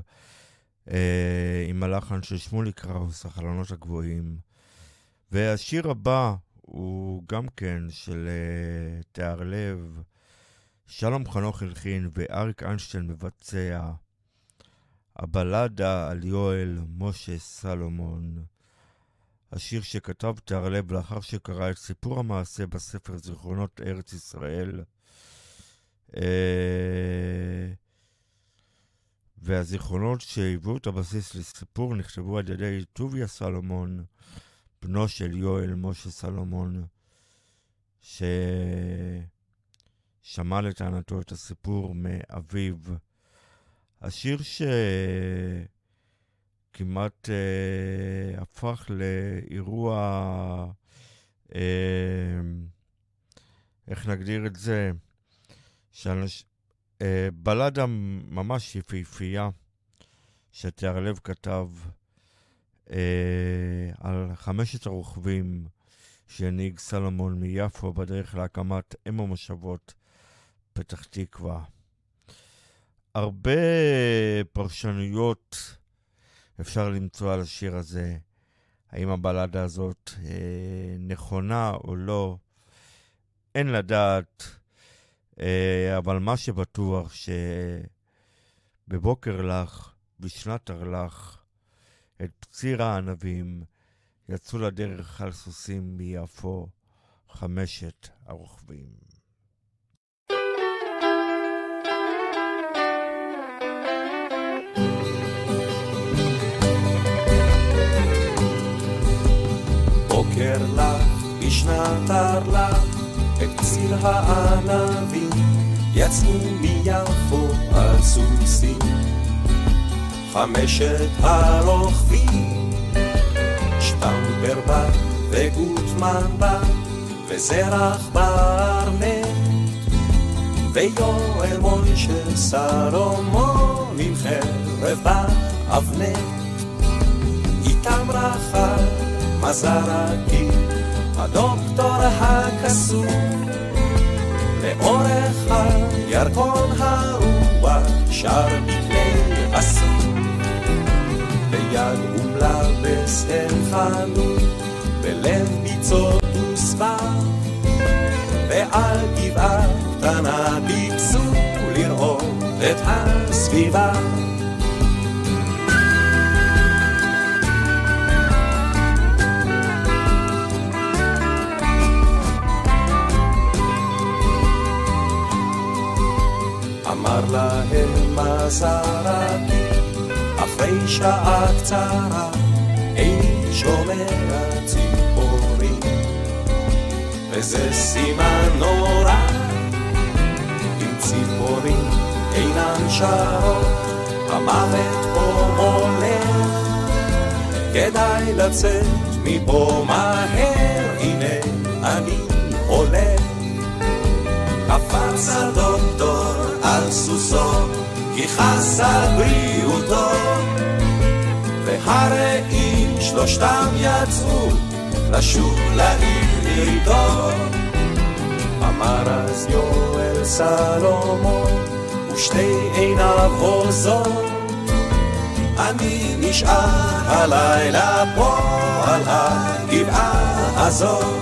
אה, עם הלחן של שמולי קראוס, החלונות הגבוהים. והשיר הבא הוא גם כן של אה, תהרלב, שלום חנוך הלחין ואריק איינשטיין מבצע. הבלדה על יואל משה סלומון. השיר שכתב תהרלב לאחר שקרא את סיפור המעשה בספר זיכרונות ארץ ישראל. אה, והזיכרונות שהיוו את הבסיס לסיפור נכתבו על ידי טוביה סלומון, בנו של יואל משה סלומון, ששמע לטענתו את הסיפור מאביו. השיר שכמעט אה, הפך לאירוע, אה, איך נגדיר את זה? שאנש... אה, בלדה ממש יפהפייה שתיארלב כתב אה, על חמשת הרוכבים שהנהיג סלומון מיפו בדרך להקמת אם המושבות פתח תקווה. הרבה פרשנויות אפשר למצוא על השיר הזה. האם הבלדה הזאת אה, נכונה או לא, אין לדעת. אה, אבל מה שבטוח שבבוקר לך, בשנת תרל"ח, את פציר הענבים יצאו לדרך על סוסים מיפו חמשת הרוכבים. בוקר לך, בשנת תרל"ח, ציר הענבים, יצאו מיפו על סוסים. חמשת הרוכבים, שטמפר בא וגוטמן בא, וזרח מת, ויואל מוישה סלומון עם חרב באבנט, איתם רחב מזרקי, הדוקטור הקסום, לאורך הירקון הרוח שר מקנה אסום, ביד ומלבס הם חנו, בלב ביצות וסבב, ועל גבעה קטנה ביקשו לראות את הסביבה. מזרקי, אחרי שעה קצרה, איני שומע ציפורים. וזה סימן נורא, אם ציפורים אינן שרות, המוות פה הולך. כדאי לצאת מפה מהר, הנה אני הולך. קפץ הדוקטור על סוסו, חס על בריאותו. והרעים שלושתם יצאו לשוב לעיר איתו. אמר אז יואל סלומון, ושתי עיניו הוזות. אני נשאר הלילה פה על הגבעה הזאת.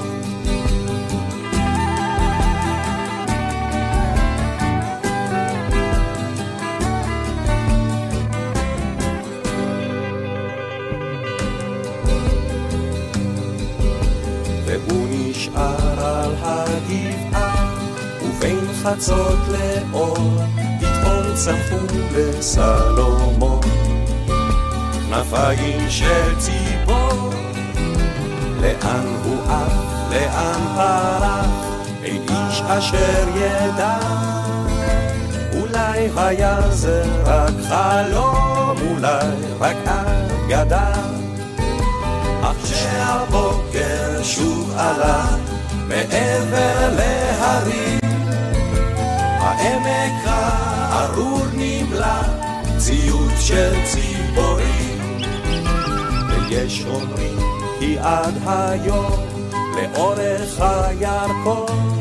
חצות לאור, פתאום צמחו לסלומון. כנפיים של ציפור, לאן הוא עף, לאן פרח, אין איש אשר ידע. אולי היה זה רק חלום, אולי רק אגדה. אך כשהבוקר שוב עלה מעבר להרים, העמק הארור נמלא ציוץ של ציפורים. ויש אומרים כי עד היום לאורך הירקון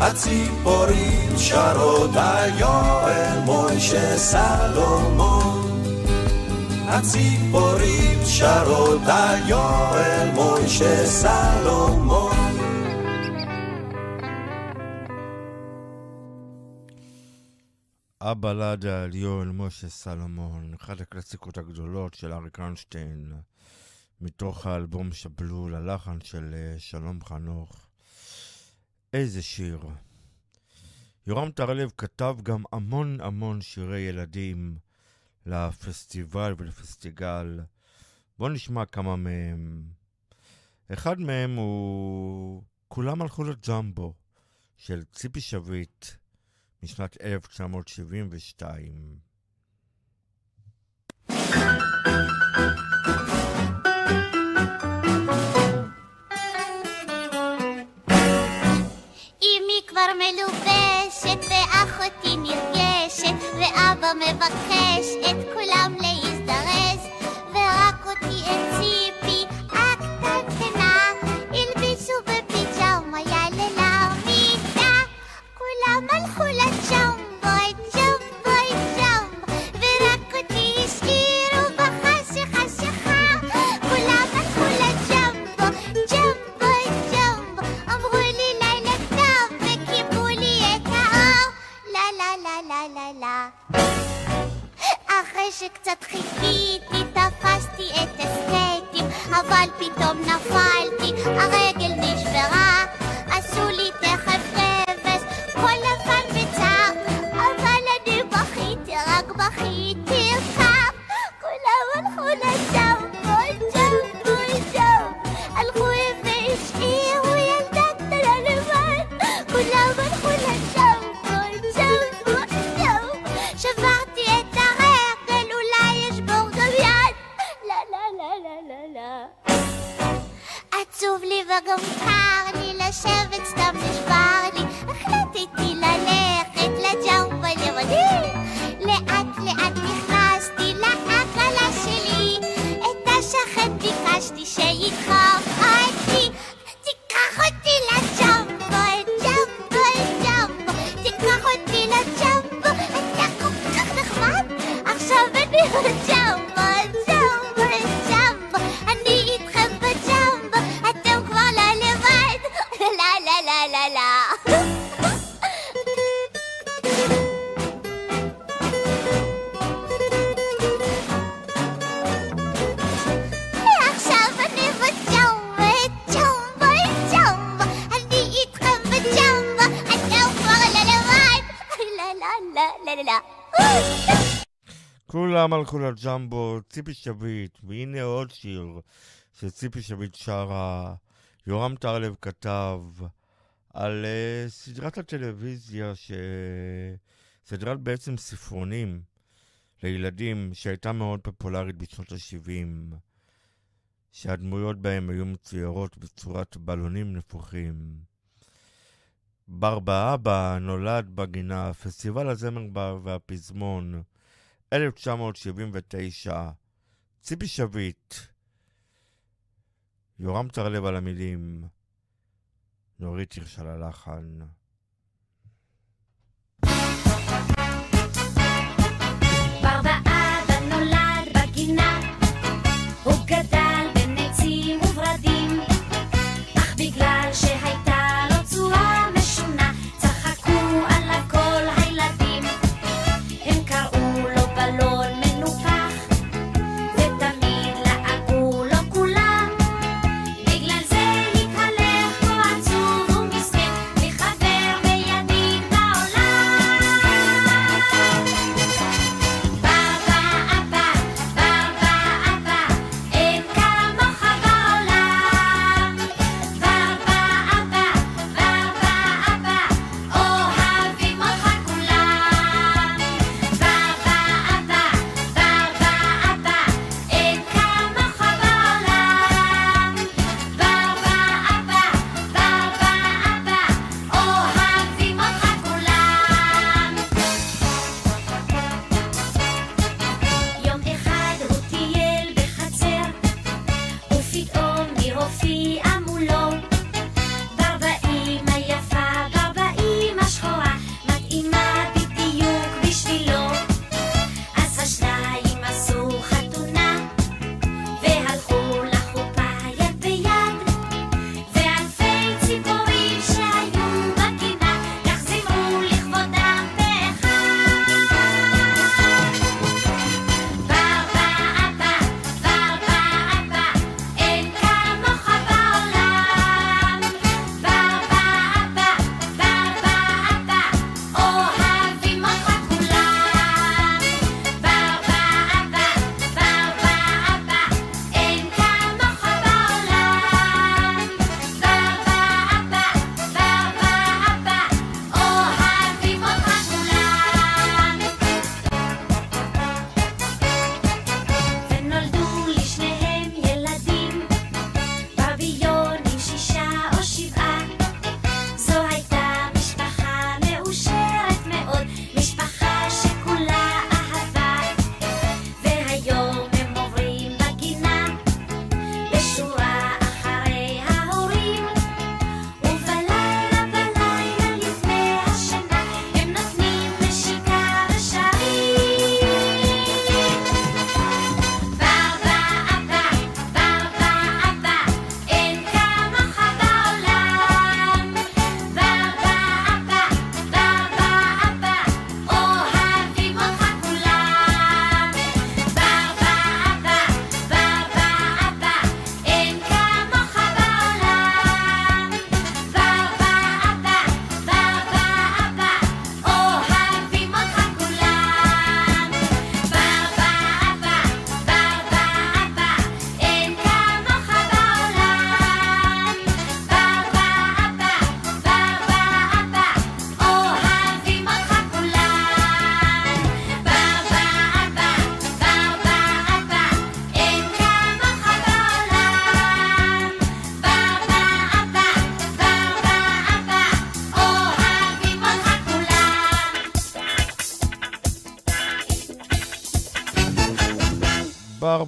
הציפורים שרות על יואל מוישה סלומון. הציפורים שרות על יואל מוישה סלומון. הבלדה על יואל משה סלומון, אחת הקלאסיקות הגדולות של אריק איינשטיין, מתוך האלבום שבלול, הלחן של אה, שלום חנוך. איזה שיר. יורם טרלב כתב גם המון המון שירי ילדים לפסטיבל ולפסטיגל. בואו נשמע כמה מהם. אחד מהם הוא כולם הלכו לג'מבו של ציפי שביט משנת 1972. אמי כבר מלובשת ואחותי נרגשת ואבא מבקש את כולם להזדרז שקצת חיכיתי תפסתי את הסקייטים אבל פתאום נפלתי הרגל כולם הלכו לג'מבו, ציפי שביט, והנה עוד שיר שציפי שביט שרה, יורם טרלב כתב על uh, סדרת הטלוויזיה, ש... סדרת בעצם ספרונים לילדים שהייתה מאוד פופולרית בשנות ה-70, שהדמויות בהם היו מצוירות בצורת בלונים נפוחים. בר באבא נולד בגינה, פסטיבל הזמר והפזמון, 1979, ציפי שביט, יורם טרלב על המילים, נורית הירש על הלחן.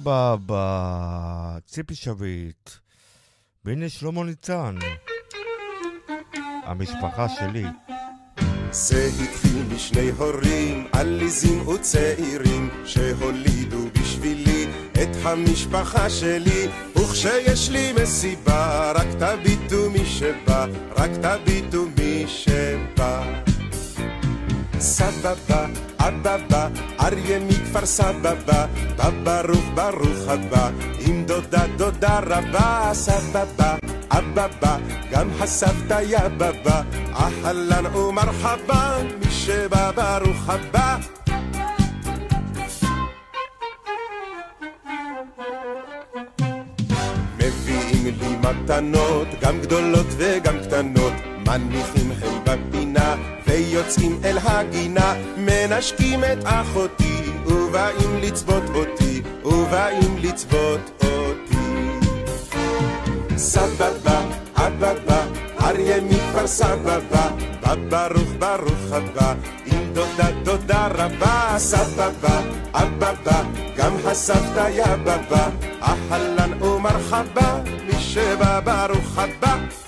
הבאה בציפי שביט. והנה שלמה ניצן. המשפחה שלי. זה התחיל משני הורים עליזים וצעירים שהולידו בשבילי את המשפחה שלי וכשיש לי מסיבה רק תביטו מי שבא רק תביטו מי שבא סבבה, אבבה, אריה מכפר סבבה, בא ברוך ברוך הבא, עם דודה דודה רבה, סבבה, אבבה, גם הסבתא יא בבא, אהלן ומרחבה, מי שבא ברוך הבא. מביאים לי מתנות, גם גדולות וגם קטנות, מניחים הם בפינה, ויוצאים אל הגינה, מנשקים את אחותי, ובאים לצבות אותי, ובאים לצבות אותי. סבבה, אבבה, אריה מכפר סבבה, בא ברוך ברוך הבא, עם דודה דודה רבה, סבבה, אבבה, גם הסבתא יא בבא, אהלן ומרחבה, מי שבא ברוך הבא.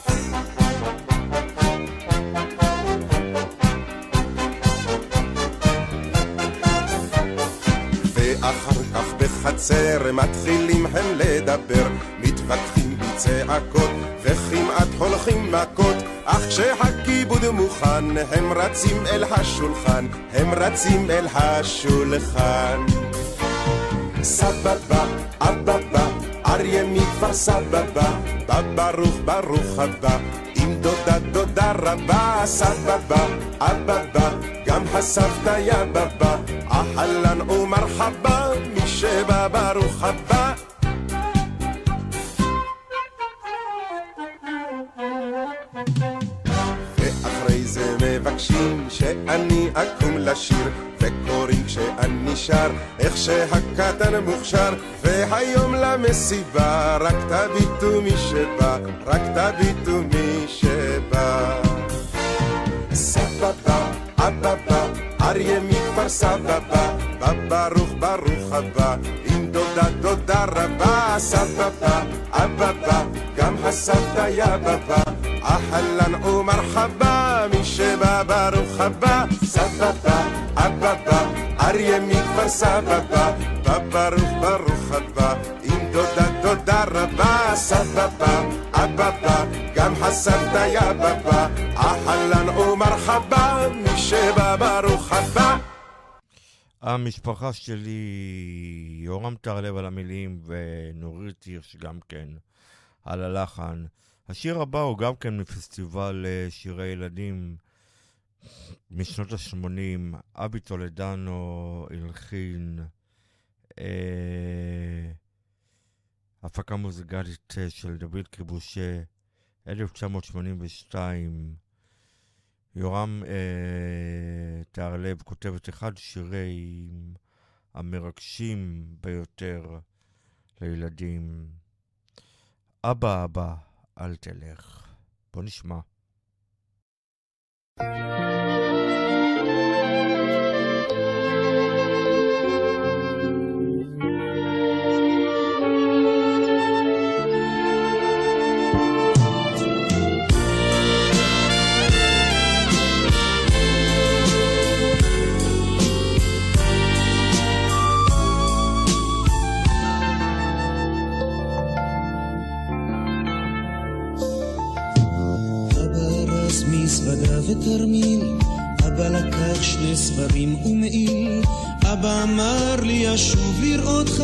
בחצר מתחילים הם לדבר, מתווכחים בצעקות וכמעט הולכים מכות, אך כשהכיבוד מוכן הם רצים אל השולחן, הם רצים אל השולחן. סבבה, אבבה, אריה מכפר סבבה, בא ברוך ברוך הבא, עם דודה דודה רבה, סבבה, אבבה, גם הסבתא יא בבא, אהלן ומרחבה, שבא ברוך הבא. ואחרי זה מבקשים שאני אקום לשיר וקוראים כשאני שר איך שהקטן מוכשר. והיום למסיבה רק תביטו מי שבא רק תביטו מי שבא. סבבה אבבה אריה מכפר סבבה בא ברוך הבא עם דודה דודה רבה סבבה אבבה גם הסבתא יא בבא אהלן ומרחבה מי שבא ברוך הבא סבבה אבבה אריה מכפר סבבה בא ברוך ברוך הבא עם דודה דודה רבה סבבה אבבה גם הסבתא יא בבא אהלן ומרחבה מי שבא ברוך הבא המשפחה שלי, יורם טרלב על המילים ונורית הירש גם כן על הלחן. השיר הבא הוא גם כן מפסטיבל אה, שירי ילדים משנות ה-80. אבי טולדנו הלחין אה, הפקה מוזיקלית אה, של דוד כיבושה, 1982. יורם אה, טהרלב כותב את אחד שירי המרגשים ביותר לילדים. אבא אבא, אל תלך. בוא נשמע. אבא מזוודה ותרמיל, אבא לקח שני סבבים ומעיל, אבא אמר לי אשוב לראותך,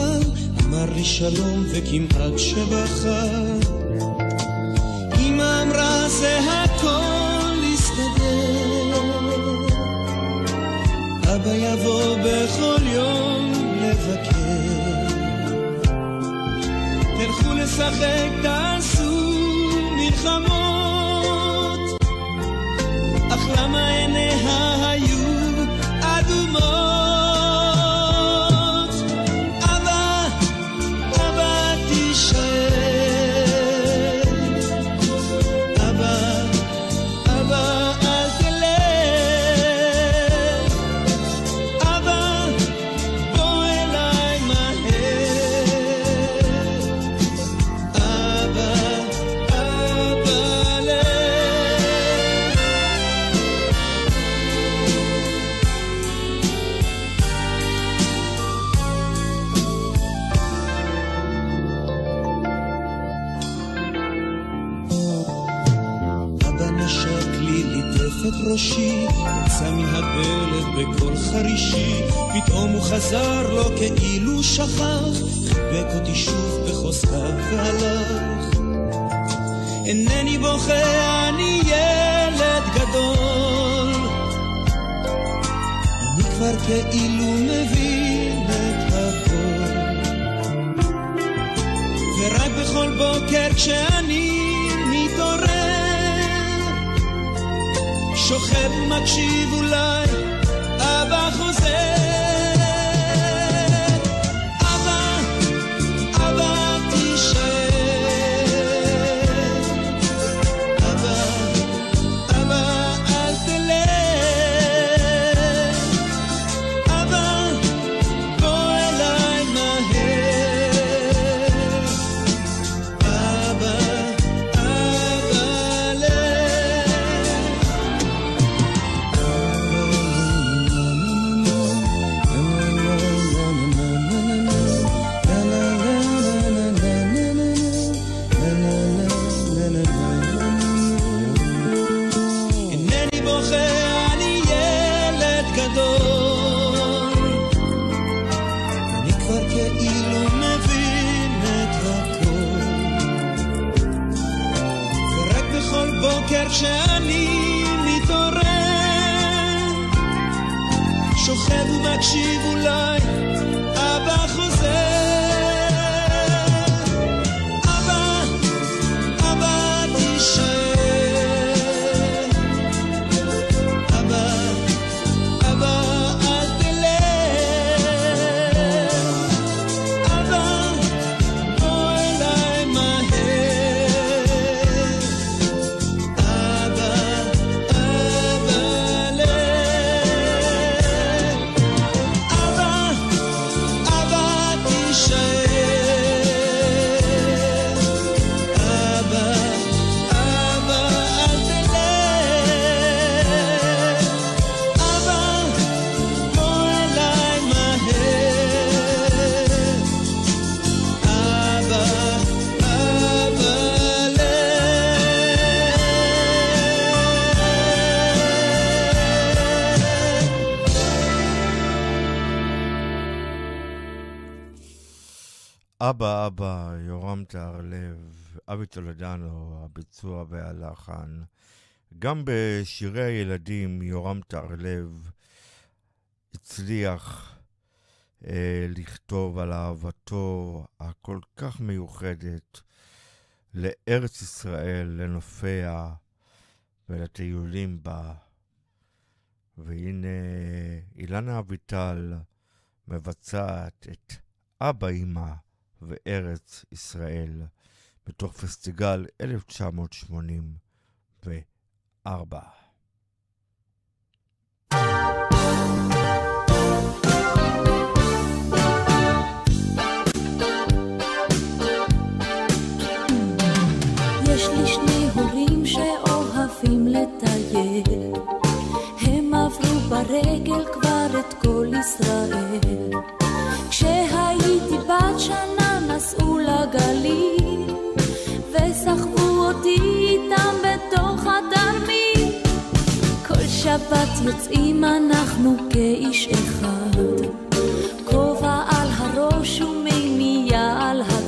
אמר לי שלום וכמעט שבכה. אמא אמרה זה הכל יסתדר, אבא יבוא בכל יום לבקר. תלכו לשחק, תעשו מלחמות, אך למה עיניה בקול חרישי, פתאום הוא חזר לו כאילו שכח, חיבק אותי שוב בחוזקה והלך. אינני בוכה, אני ילד גדול, אני כבר כאילו מבין את הכל. ורק בכל בוקר כשאני מתעורר, שוכב ומקשיב אולי, אבא טולדנו, הביצוע והלחן. גם בשירי הילדים יורם טהרלב הצליח אה, לכתוב על אהבתו הכל כך מיוחדת לארץ ישראל, לנופיה ולטיולים בה. והנה אילנה אביטל מבצעת את אבא אמא וארץ ישראל בתוך פסטיגל 1984. יש לי שני הורים שאוהבים לטייל. הם עברו ברגל כבר את כל ישראל. כשהייתי בת שנה נסעו לגליל וסחבו אותי איתם בתוך התרמיל כל שבת יוצאים אנחנו כאיש אחד. כובע על הראש ומימייה על הצד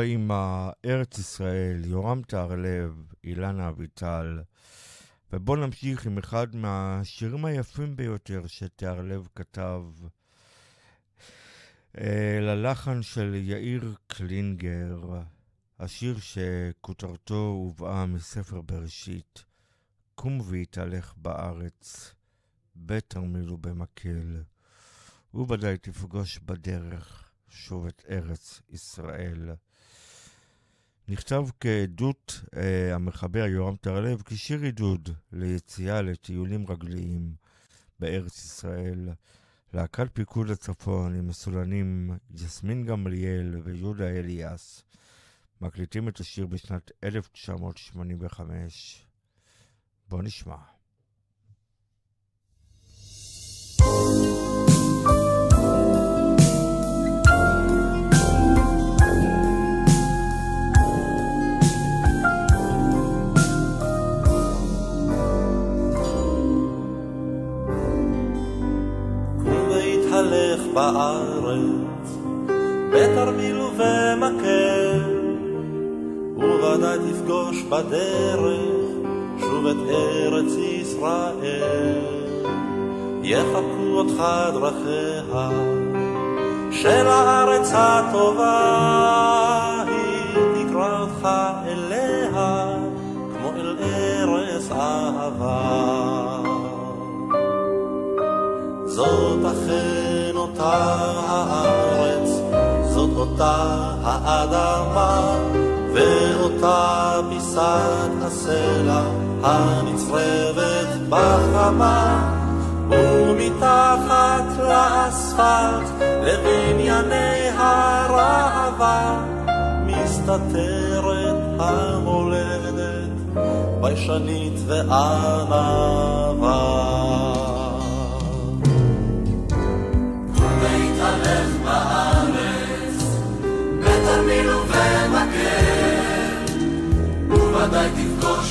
אבא, אמא, ארץ ישראל, יורם טהרלב, אילנה אביטל. ובואו נמשיך עם אחד מהשירים היפים ביותר שטהרלב כתב. אה, ללחן של יאיר קלינגר, השיר שכותרתו הובאה מספר בראשית, קום והתהלך בארץ, בתרמיל ובמקל, וודאי תפגוש בדרך שוב את ארץ ישראל. נכתב כעדות אה, המחבר יורם טהרלב כשיר עידוד ליציאה לטיולים רגליים בארץ ישראל. להקת פיקוד הצפון עם מסולנים יסמין גמליאל ויהודה אליאס מקליטים את השיר בשנת 1985. בוא נשמע. בארץ, בתרמיל ובמקל, וודאי תפגוש בדרך שוב את ארץ ישראל. יחבקו אותך דרכיה של הארץ הטובה, היא תקרא אותך אליה כמו אל ארץ אהבה. זאת אכן אותה הארץ, זאת אותה האדמה, ואותה פיסת הסלע הנצרבת בחמה, ומתחת לאספלט לבנייני הראווה, מסתתרת המולדת, ביישנית וענווה.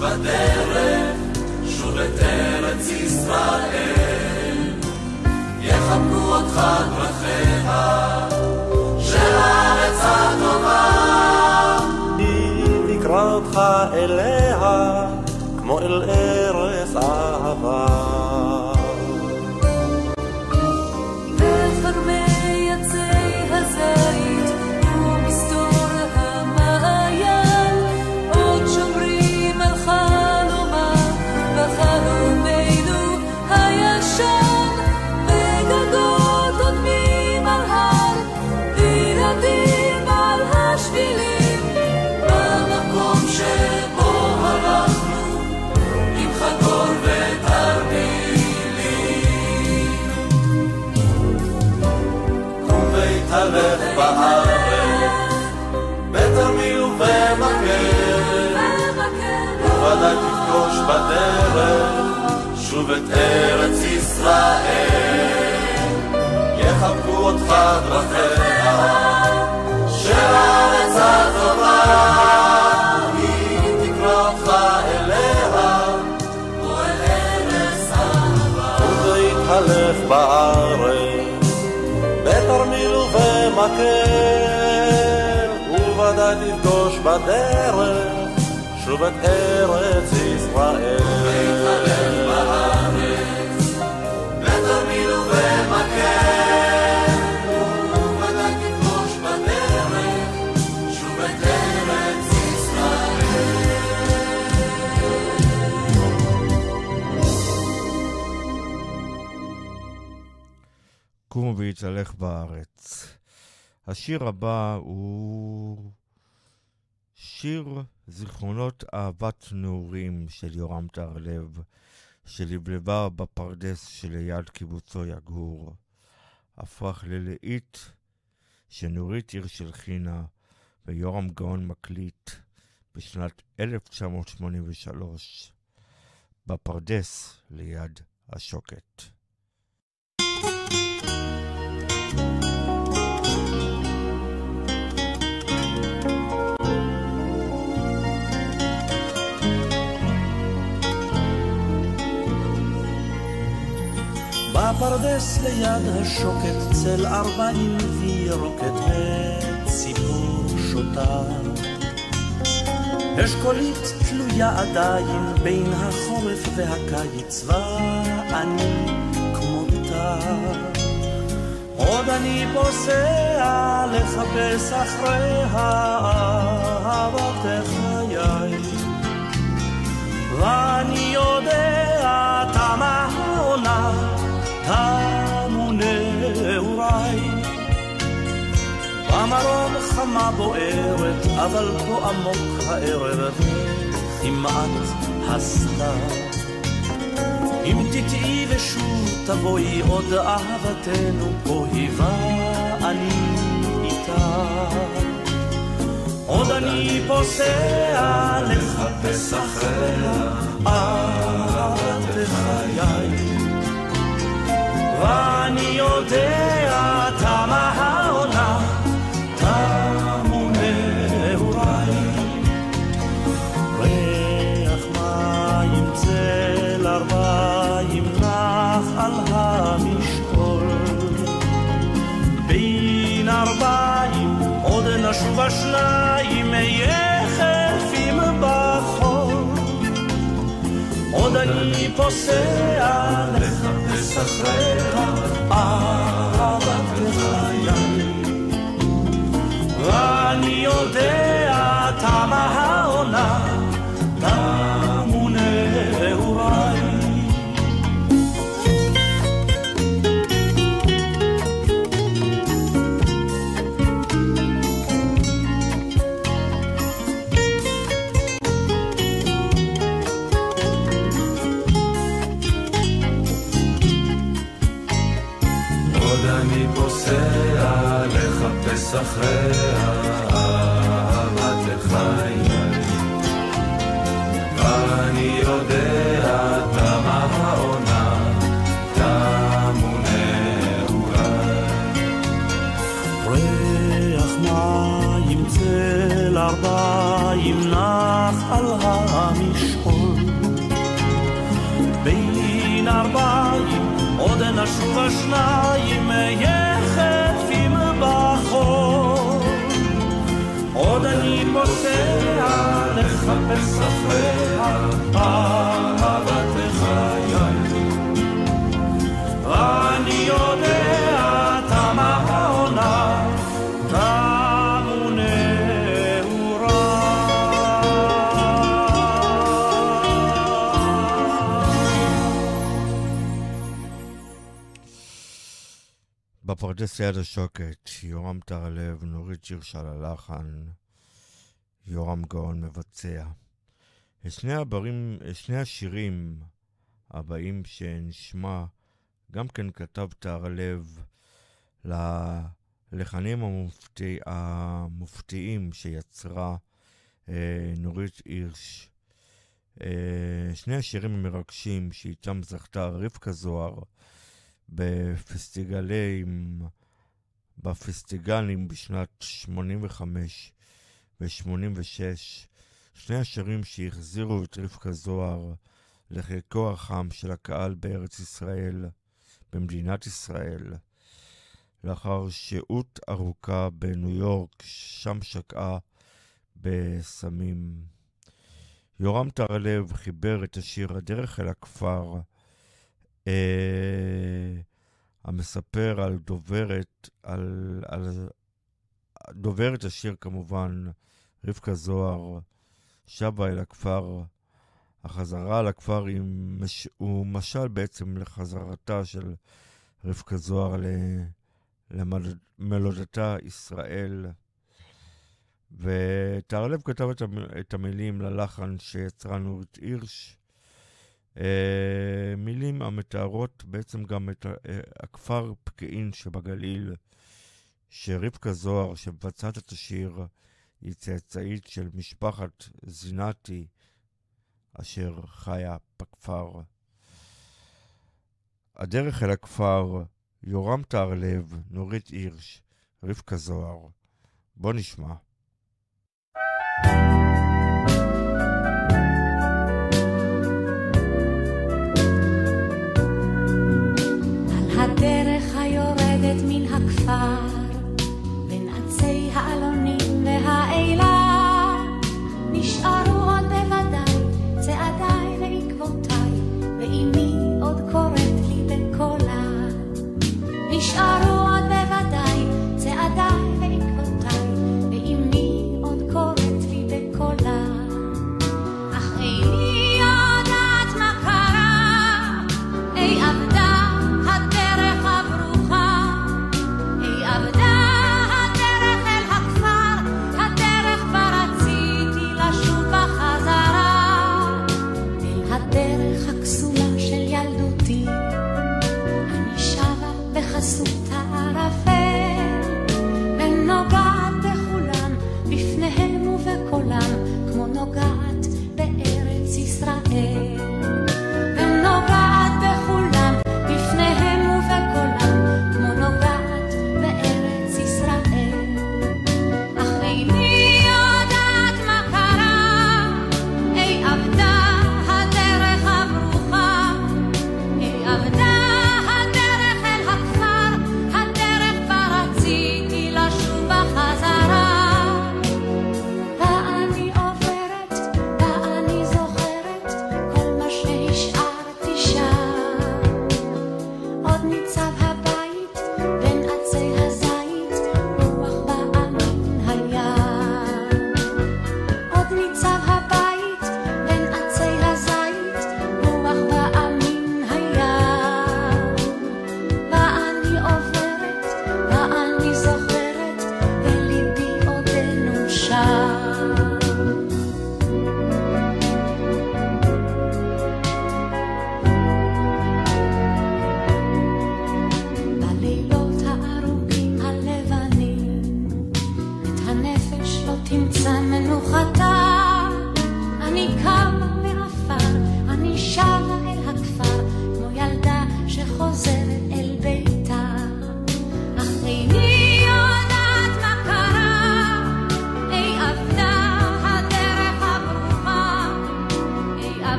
בדרך שוב את ארץ ישראל. יחבקו אותך דרכיה של הארץ הטובה. היא תקרא אותך אליה כמו אל ארץ בדרך, שוב את ארץ ישראל. יחבקו אותך דרכיה, של הארץ הטובה, בתרמיל ובמקל, ובוודאי תפגוש בדרך, שוב את ארץ ישראל. ויתהלך בארץ, בתרמיל ובמקל, ובוודאי תפגוש בדרך, שוב את ארץ ישראל. קום והתהלך בארץ. השיר הבא הוא שיר זיכרונות אהבת נעורים של יורם טהרלב, שלבלבה בפרדס שליד קיבוצו יגור. הפך ללהיט שנורית הירש הלחינה ויורם גאון מקליט בשנת 1983 בפרדס ליד השוקת. בפרדס ליד השוקת צל ארבעים וירוקת וציפור שותה. אשכולית תלויה עדיין בין החורף והקיץ ואני כמותה. עוד אני פוסע לחפש אחרי אהבת חיי. ואני יודע תמה העונה תמו נעוריי. במרום חמה בוערת, אבל פה עמוק הערב כמעט הסתר. אם תטעי ושוב תבואי עוד אהבתנו פה היווה אני איתה. עוד אני פוסע לחפש אחריה אהבת חיי. ואני יודע תמה העונה, תמו נעוריי. ריח מים צל ארבעים נח על המשעול. בין ארבעים עוד נשוב השניים יחפים בחול. עוד אני פוסע לחפש אחריה אהבת חיי. ואני יודע תמה העונה, ליד השוקת, יורם טהרלב, נורית שירש על הלחן, יורם גאון מבצע. שני, הברים, שני השירים הבאים שנשמע, גם כן כתב טהרלב ל... הלחנים המופתי, המופתיים שיצרה אה, נורית הירש. אה, שני השירים המרגשים שאיתם זכתה רבקה זוהר בפסטיגלים, בפסטיגלים בשנת 85 ו-86. שני השירים שהחזירו את רבקה זוהר לחלקו החם של הקהל בארץ ישראל, במדינת ישראל. לאחר שהות ארוכה בניו יורק, שם שקעה בסמים. יורם טרלב חיבר את השיר "הדרך אל הכפר", אה, המספר על דוברת, על, על דוברת השיר כמובן, רבקה זוהר, שבה אל הכפר. החזרה לכפר היא מש... הוא משל בעצם לחזרתה של רבקה זוהר. למלודתה ישראל. וטהרלב כתב. את המילים ללחן שיצרה נורית הירש. אה, מילים המתארות בעצם גם את אה, הכפר פקיעין שבגליל, שרבקה זוהר, שמבצעת את השיר, היא צאצאית של משפחת זינתי, אשר חיה בכפר. הדרך אל הכפר, יורם טהרלב, נורית הירש, רבקה זוהר. בוא נשמע. על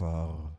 far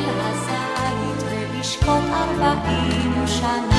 של הזית ובשקות ארבעים שנה.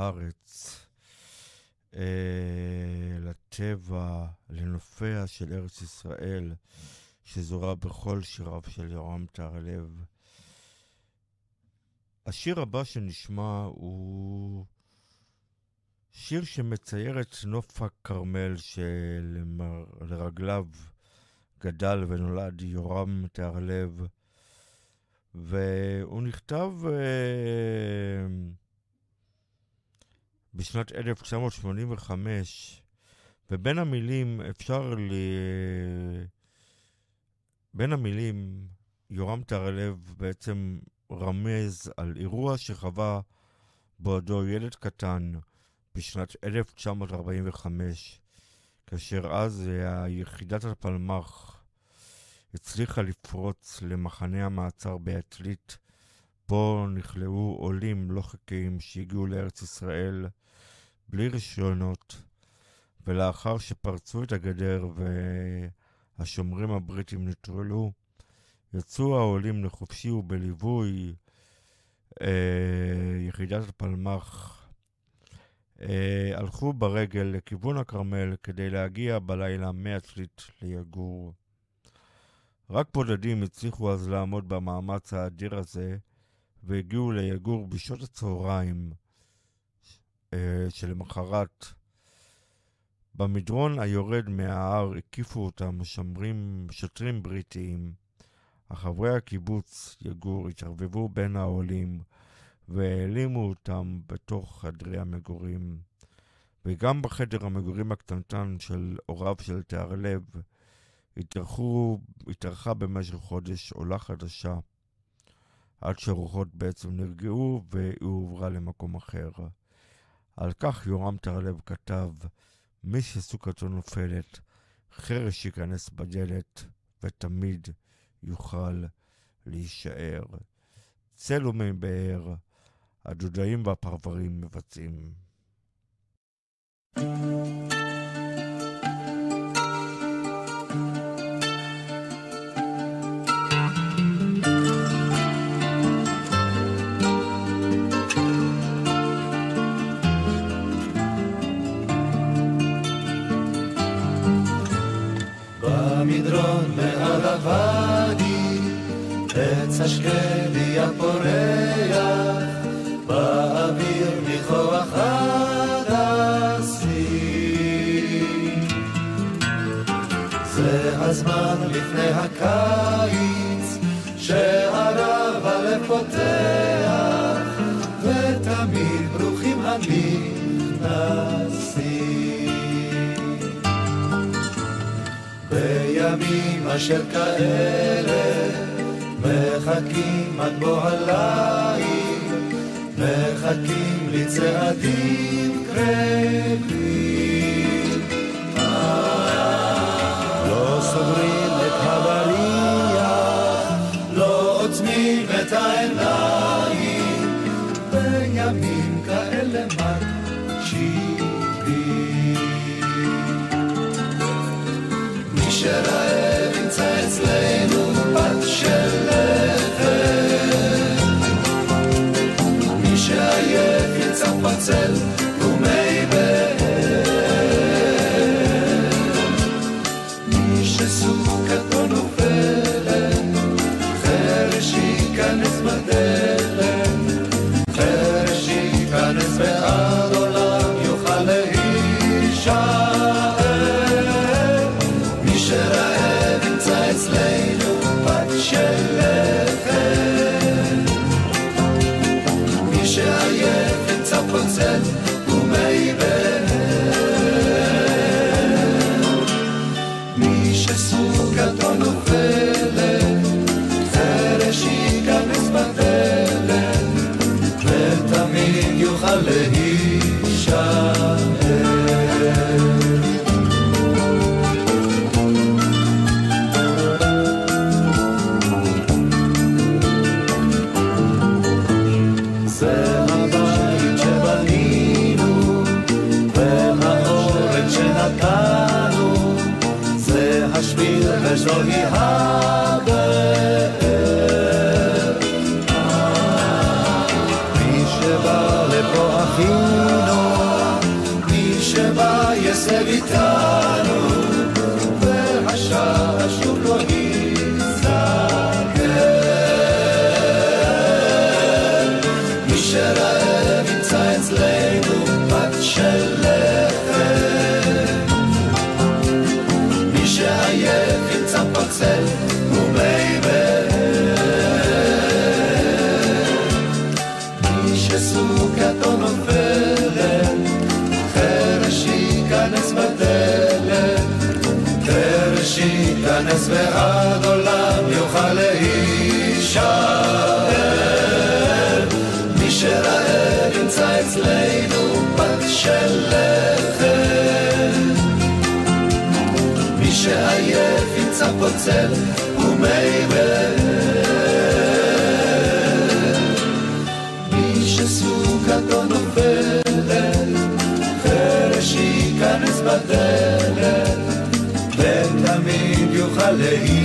לארץ, אה, לטבע, לנופיה של ארץ ישראל, שזורה בכל שיריו של ירם טהרלב. השיר הבא שנשמע הוא שיר שמצייר את נוף הכרמל שלרגליו גדל ונולד יורם טהרלב, והוא נכתב אה, בשנת 1985, ובין המילים אפשר ל... בין המילים יורם טרלב בעצם רמז על אירוע שחווה בעודו ילד קטן בשנת 1945, כאשר אז אה, יחידת הפלמ"ח הצליחה לפרוץ למחנה המעצר בעתלית, בו נכלאו עולים לא חוקיים שהגיעו לארץ ישראל בלי רישיונות, ולאחר שפרצו את הגדר והשומרים הבריטים נטרלו, יצאו העולים לחופשי ובליווי אה, יחידת הפלמ"ח. אה, הלכו ברגל לכיוון הכרמל כדי להגיע בלילה מעתלית ליגור. רק בודדים הצליחו אז לעמוד במאמץ האדיר הזה, והגיעו ליגור בשעות הצהריים, שלמחרת. במדרון היורד מההר הקיפו אותם שמרים, שוטרים בריטיים. החברי הקיבוץ יגור התערבבו בין העולים והעלימו אותם בתוך חדרי המגורים. וגם בחדר המגורים הקטנטן של הוריו של תיארלב התארחו, התארחה במשך חודש עולה חדשה, עד שרוחות בעצם נרגעו והיא הועברה למקום אחר. על כך יורם תיארלב כתב, מי שסוכתו נופלת, חרש ייכנס בדלת ותמיד יוכל להישאר. צל ומבאר, הדודאים והפרברים מבצעים. במדרון השקדי הפורח, באוויר מכוח הדסים. זה הזמן לפני הקיץ, שהרב הלב פותח, ותמיד ברוכים הנכנסים. בימים אשר כאלה מחכים עד בוא הליל, מחכים לצעדים קרבים. לא סוגרים את הבריח, לא עוצמים את העיניים, בימים כאלה מקשיבים. מי שרעב של לחם. מי שעייף ימצא ומי באר. מי שסוכתו נופלת, חרש ייכנס בדלת, ותמיד יוכל להישאר.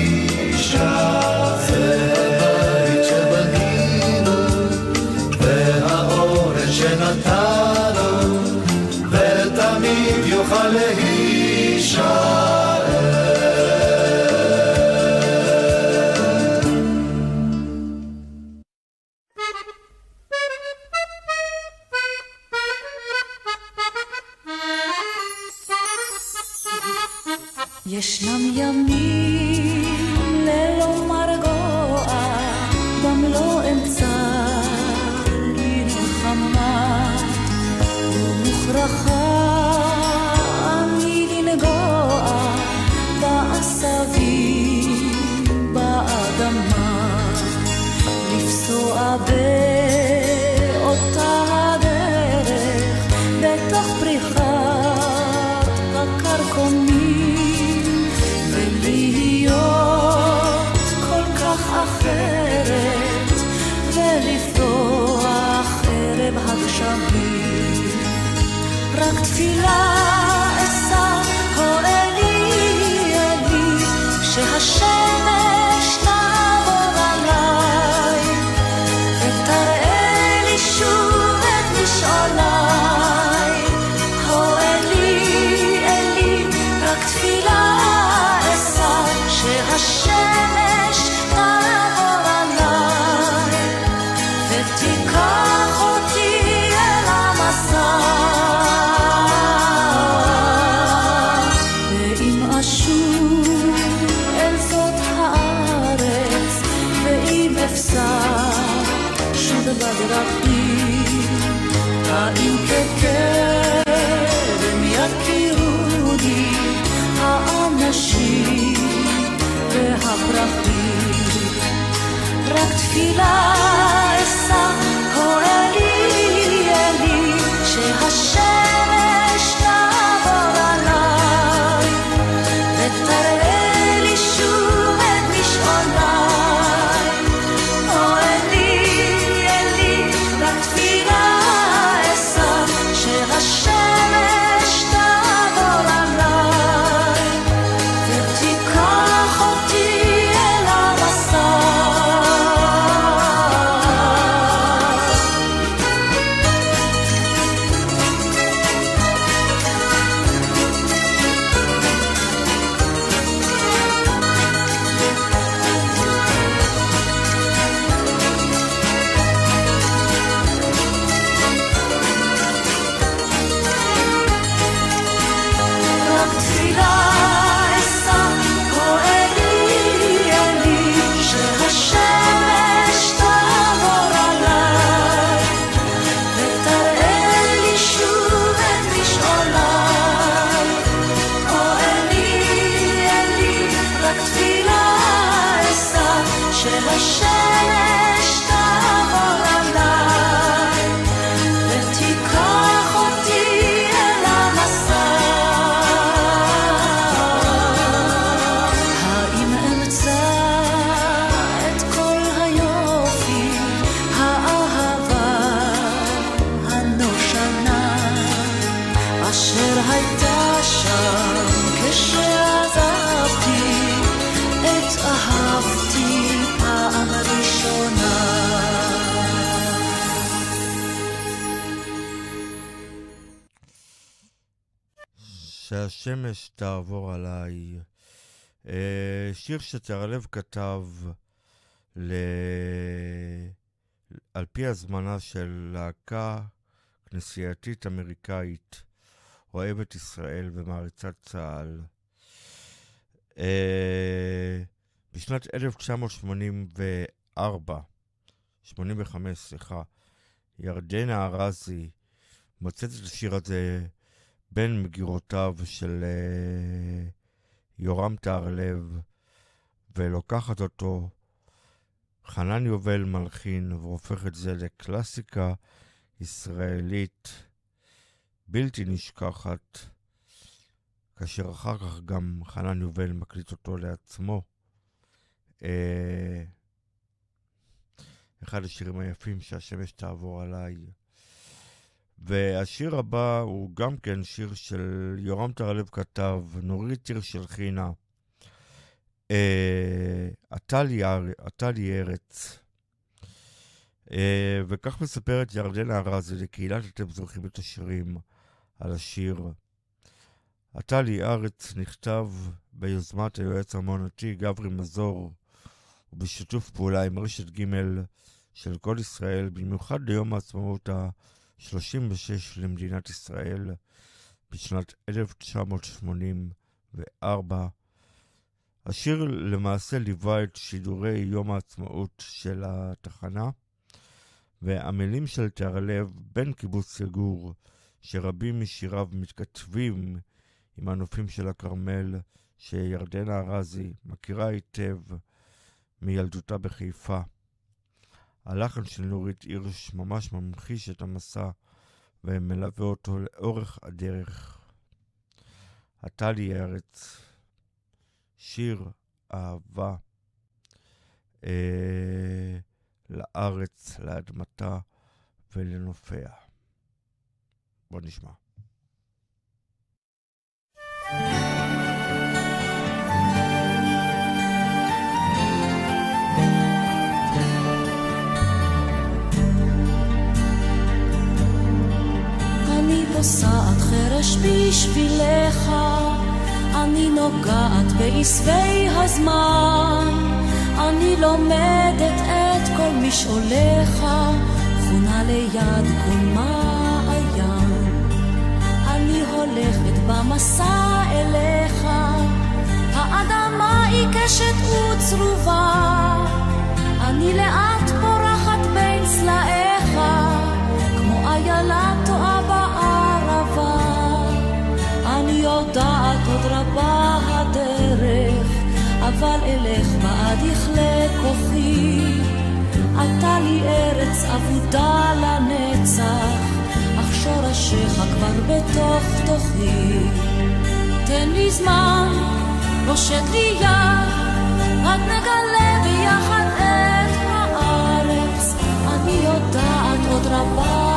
שיר שצרלב כתב ל... על פי הזמנה של להקה כנסייתית אמריקאית, אוהבת ישראל ומעריצת צה"ל. אה, בשנת 1984, 85, סליחה, ירדנה ארזי מוצאת את השיר הזה בין מגירותיו של אה, יורם טהרלב. ולוקחת אותו. חנן יובל מלחין והופך את זה לקלאסיקה ישראלית בלתי נשכחת, כאשר אחר כך גם חנן יובל מקליט אותו לעצמו. אה, אחד השירים היפים שהשמש תעבור עליי. והשיר הבא הוא גם כן שיר של יורם טרלב כתב, נורית עיר של חינה. אה, עטל ירץ. אה, וכך מספרת ירדן ארזי לקהילת אתם זוכרים את השירים על השיר. הטלי ארץ נכתב ביוזמת היועץ המעונתי גברי מזור ובשיתוף פעולה עם רשת ג' של כל ישראל, במיוחד ליום העצמאות ה-36 למדינת ישראל בשנת 1984, השיר למעשה ליווה את שידורי יום העצמאות של התחנה, והמילים של תיארלב, בן קיבוץ יגור, שרבים משיריו מתכתבים עם הנופים של הכרמל, שירדנה ארזי מכירה היטב מילדותה בחיפה. הלחן של נורית הירש ממש ממחיש את המסע ומלווה אותו לאורך הדרך. עטלי ארץ, שיר אהבה אה, לארץ, לאדמתה ולנופיה. בוא נשמע. אני פוסעת חרש בשבילך, אני נוגעת בעשבי הזמן, אני לומדת את כל משעוליך, חונה ליד כל מעיין. אני הולכת במסע אליך, האדמה עיקשת וצרובה, אני לאט פורחת בין סלעיך, כמו איילה יודעת עוד רבה הדרך, אבל אלך בעד יכלה כוחי. עלתה לי ארץ אבודה לנצח, אך שורשיך כבר בתוך תוכי. תן לי זמן, פושט לי יד, רק נגלה ביחד את הארץ. אני יודעת עוד רבה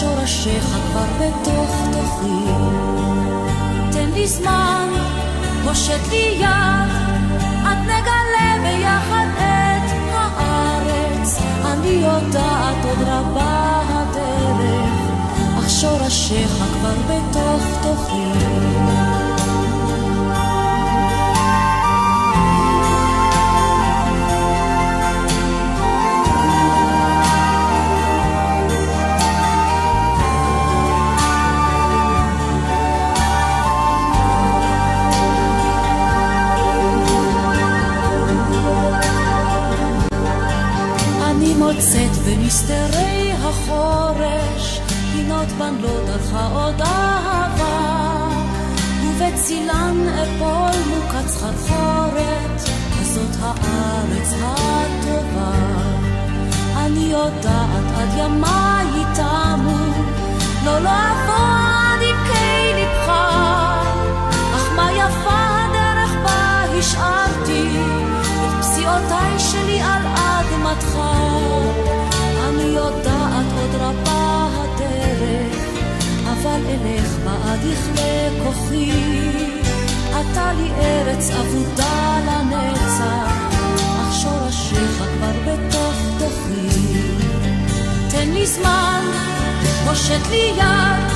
שורשיך כבר בתוך תוכי. תן לי זמן, פושט לי יד, עד נגלה ביחד את הארץ. אני יודעת עוד רבה הדרך, אך שורשיך כבר בתוך תוכי. במסתרי החורש פינות בן לא דרכה עוד אהבה. ובצילן אפול מוקץ סחרחורת כזאת הארץ הטובה. אני יודעת עד ימיי תמו לא לא אבוא עד עמקי ליבך אך מה יפה הדרך בה השארתי את פסיעותיי שלי על אדמתך. אני יודעת עוד רבה הדרך, אבל אלך בעד יכלה כוחי. אתה לי ארץ אבודה לנצח, אך שורשיך כבר בתוך תוכי. תן לי זמן, פושט לי יד,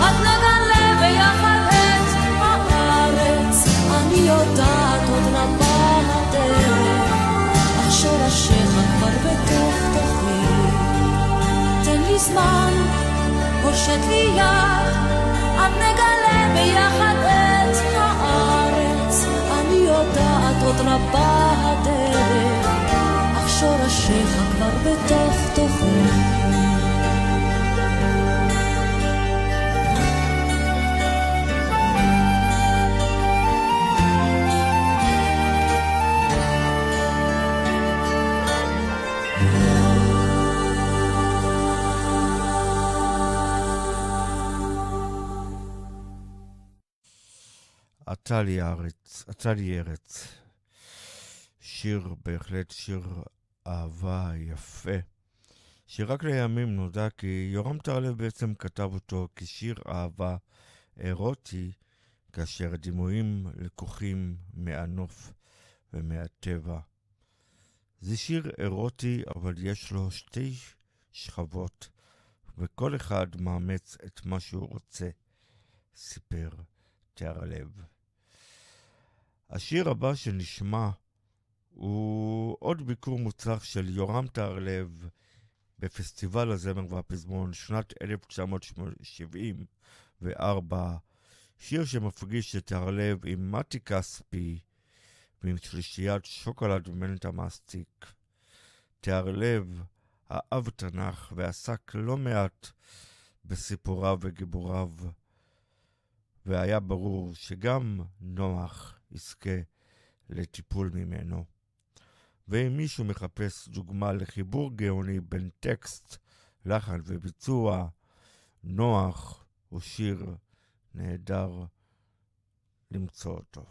עד נגלה ביחד את הארץ. אני יודעת עוד רבה הדרך, אך שורשיך כבר בתוך. תן לי זמן, פושט לי יד, עד נגלה ביחד את הארץ. אני יודעת עוד רבה הדרך, אך שורשיך כבר בתוך תוכי. עטה לי ארץ, עטה לי ארץ. שיר, בהחלט שיר אהבה יפה, שרק לימים נודע כי יורם טרלב בעצם כתב אותו כשיר אהבה אירוטי, כאשר הדימויים לקוחים מהנוף ומהטבע. זה שיר אירוטי, אבל יש לו שתי שכבות, וכל אחד מאמץ את מה שהוא רוצה. סיפר תיארלב. השיר הבא שנשמע הוא עוד ביקור מוצלח של יורם תיארלב בפסטיבל הזמר והפזמון שנת 1974, שיר שמפגיש את תיארלב עם מתי כספי ועם שלישיית שוקולד ומנטה מסטיק. תיארלב אהב תנ"ך ועסק לא מעט בסיפוריו וגיבוריו, והיה ברור שגם נוח יזכה לטיפול ממנו. ואם מישהו מחפש דוגמה לחיבור גאוני בין טקסט, לחן וביצוע, נוח הוא שיר נהדר למצוא אותו.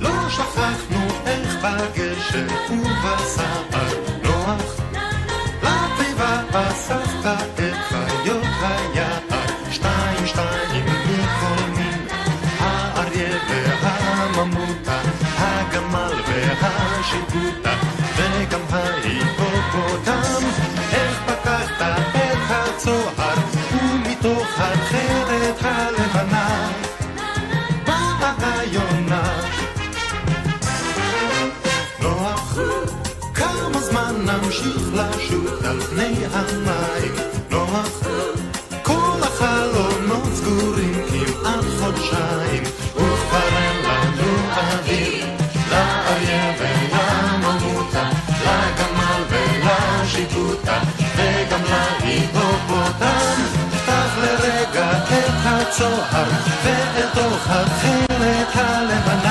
לא שכחנו איך בגשם ובסער נוח, זמן נמשיך לשוט על פני המים? נוח, כל החלונות סגורים כמעט חודשיים, וכבר אין לנו אוויר, לאריה ולממותה, לגמל ולשיבוטה, וגם להיפופוטם. פתח לרגע את הצוהר, ואל תוך התכלת הלבנה,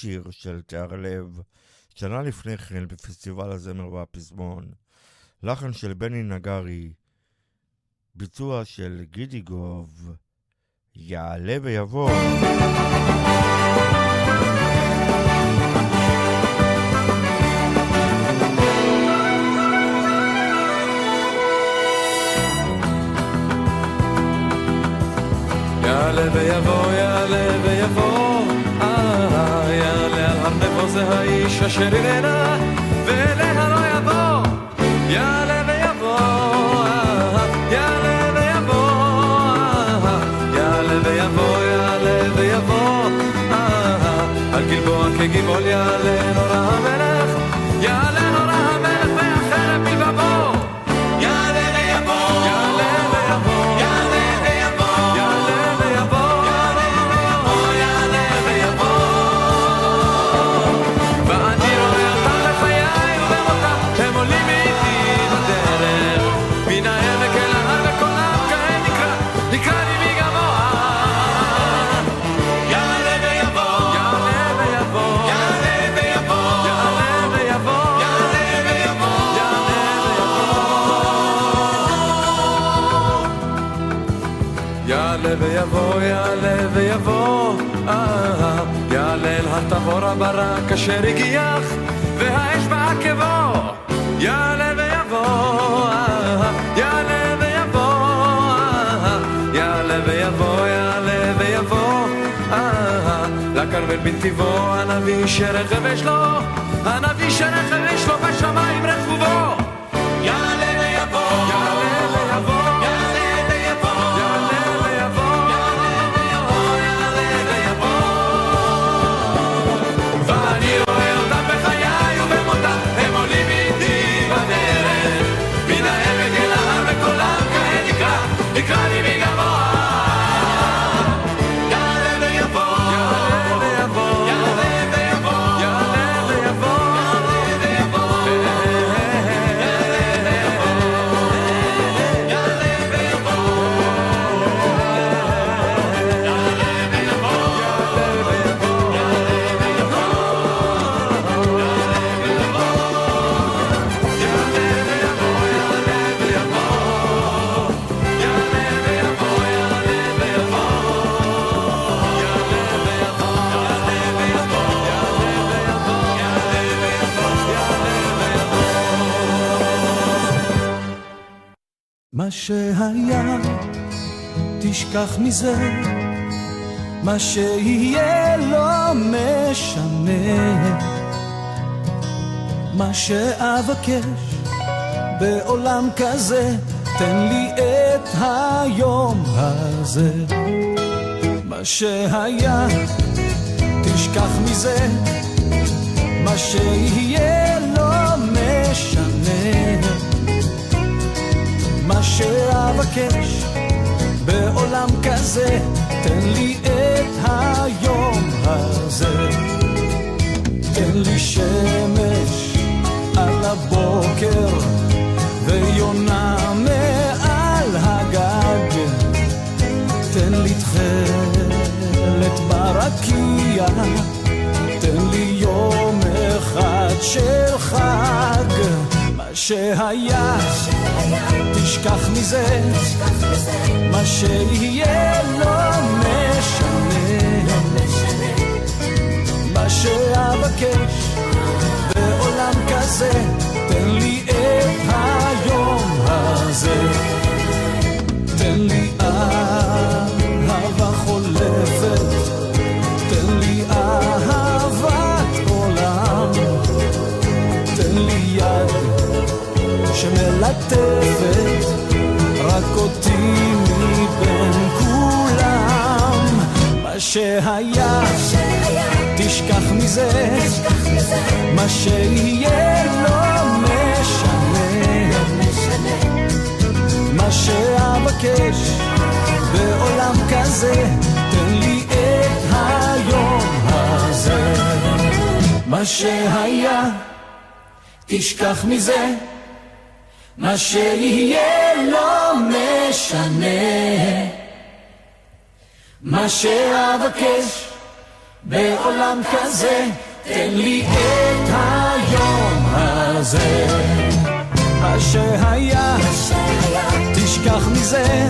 שיר של תיארלב, שנה לפני כן בפסטיבל הזמר והפזמון. לחן של בני נגרי, ביצוע של גידי גוב, יעלה ויבוא. יעלה ויבוא, יעלה ויבוא, האיש אשר ירנה, ואליה לא יבוא. יעלה אשר הגיח, והאש בעקבו, יעלה ויבוא, יעלה ויבוא, יעלה ויבוא, יעלה ויבוא, לכרמל בנתיבו, הנביא שרכב יש לו, הנביא שרכב יש לו בשמיים רכובו. נקרא, נקרא לי מה שהיה, תשכח מזה, מה שיהיה לא משנה. מה שאבקש בעולם כזה, תן לי את היום הזה. מה שהיה, תשכח מזה, מה שיהיה שאבקש בעולם כזה, תן לי את היום הזה. תן לי שמש על הבוקר ויונה מעל הגג. תן לי תכלת ברקיע, תן לי יום אחד של חג. מה שהיה, תשכח מזה, מה שיהיה לא משנה. מה שאבקש בעולם כזה, שהיה, תשכח מזה, מה שיהיה לא משנה. מה שאבקש בעולם כזה, תן לי את היום הזה. מה שהיה, תשכח מזה, מה שיהיה לא משנה. מה שאבקש בעולם כזה, תן לי את היום הזה. מה שהיה, תשכח מזה,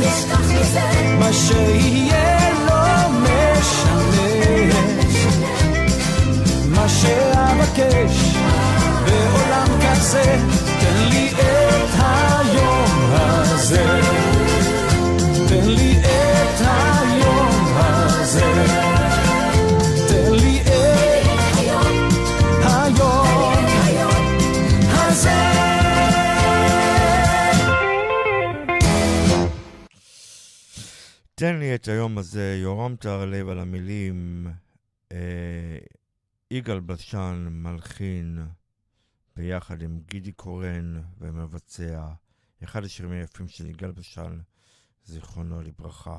מה שיהיה לא משנה. מה שאבקש בעולם כזה, תן לי את היום הזה. הזה. תן לי את היום הזה. תן לי את היום הזה, יורם טהרלב על המילים, אה, יגאל בשן מלחין ביחד עם גידי קורן ומבצע, אחד השירים היפים של יגאל בשן, זיכרונו לברכה.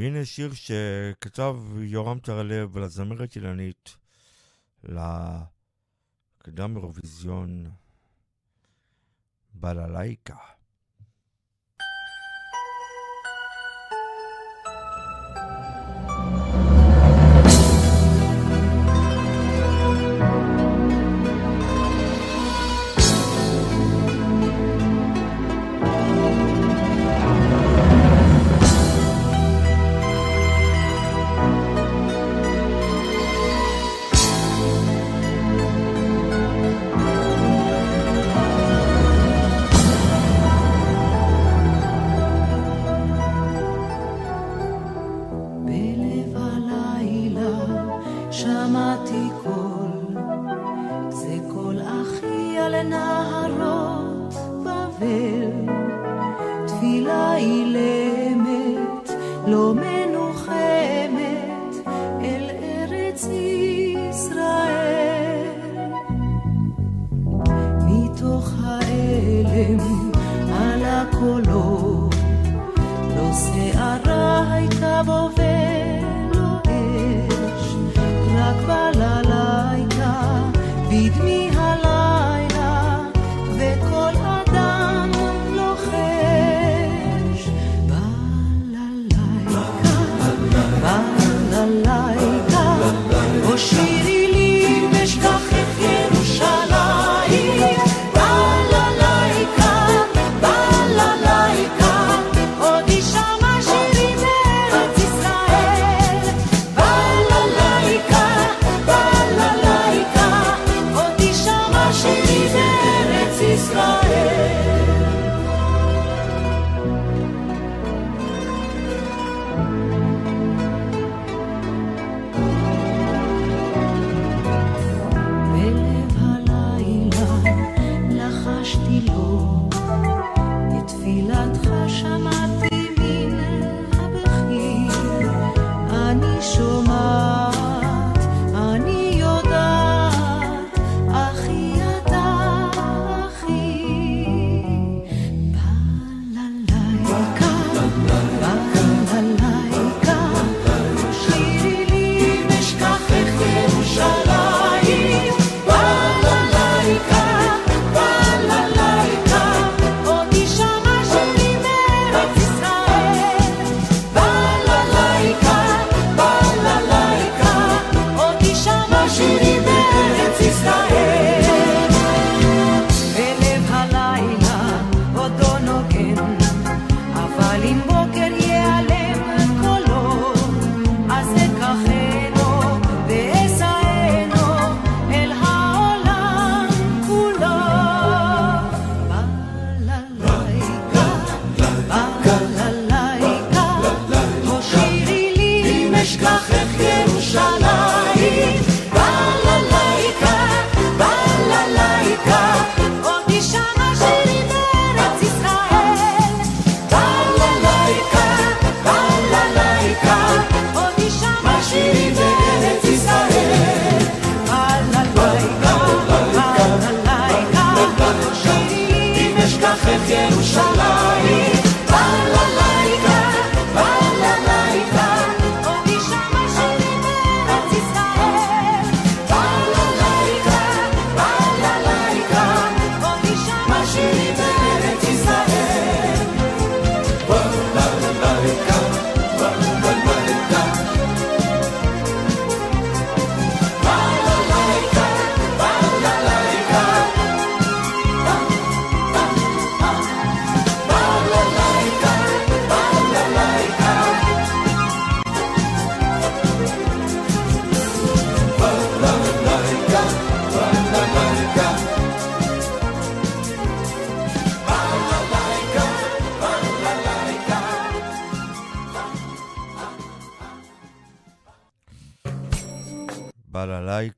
והנה שיר שכתב יורם טרלב לזמרת אילנית, לקדם אירוויזיון בללייקה. thank you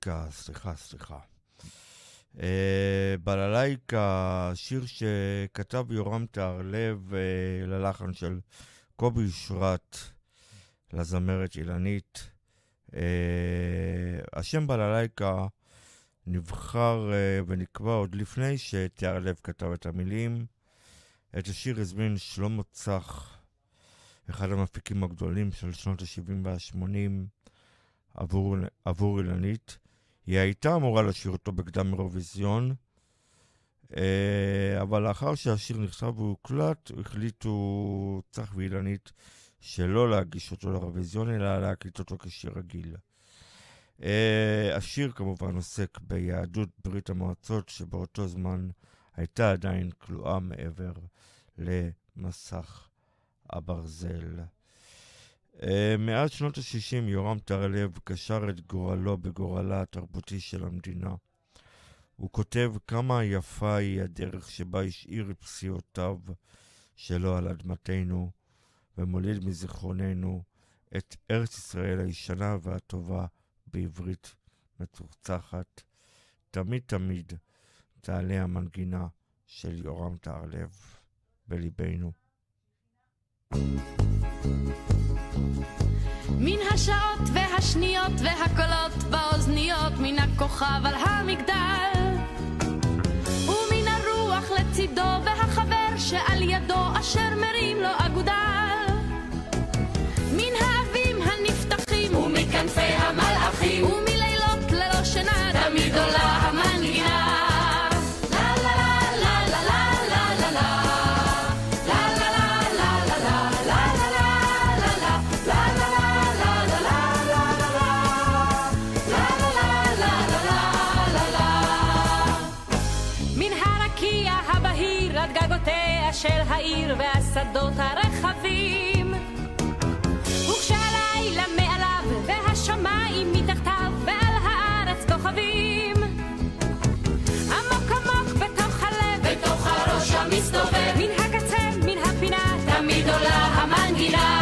בללייקה, סליחה, סליחה. אה, בללייקה, שיר שכתב יורם טהרלב אה, ללחן של קובי שרת, לזמרת אילנית. אה, השם בללייקה נבחר אה, ונקבע עוד לפני שטהרלב כתב את המילים. את השיר הזמין שלמה צח, אחד המפיקים הגדולים של שנות ה-70 וה-80. עבור, עבור אילנית. היא הייתה אמורה לשיר אותו בקדם אירוויזיון, אה, אבל לאחר שהשיר נכתב והוקלט, החליטו צח ואילנית שלא להגיש אותו לאירוויזיון, אלא להקליט אותו כשיר רגיל. אה, השיר כמובן עוסק ביהדות ברית המועצות, שבאותו זמן הייתה עדיין כלואה מעבר למסך הברזל. Uh, מאז שנות ה-60 יורם טהרלב קשר את גורלו בגורלה התרבותי של המדינה. הוא כותב כמה יפה היא הדרך שבה השאיר את פסיעותיו שלו על אדמתנו, ומוליד מזיכרוננו את ארץ ישראל הישנה והטובה בעברית מצוחצחת. תמיד תמיד תעלה המנגינה של יורם טהרלב בליבנו. מן השעות והשניות והקולות באוזניות מן הכוכב על המגדל. ומן הרוח לצידו והחבר שעל ידו אשר מרים לו אגודל. מן האבים הנפתחים ומכנפי המלאכים ומלילות ללא שינה תמיד עולה העיר והשדות הרחבים. וכשהלילה מעליו והשמיים מתחתיו ועל הארץ כוכבים. עמוק עמוק בתוך הלב בתוך הראש המסתובב. מן הקצה מן הפינה תמיד עולה המנגינה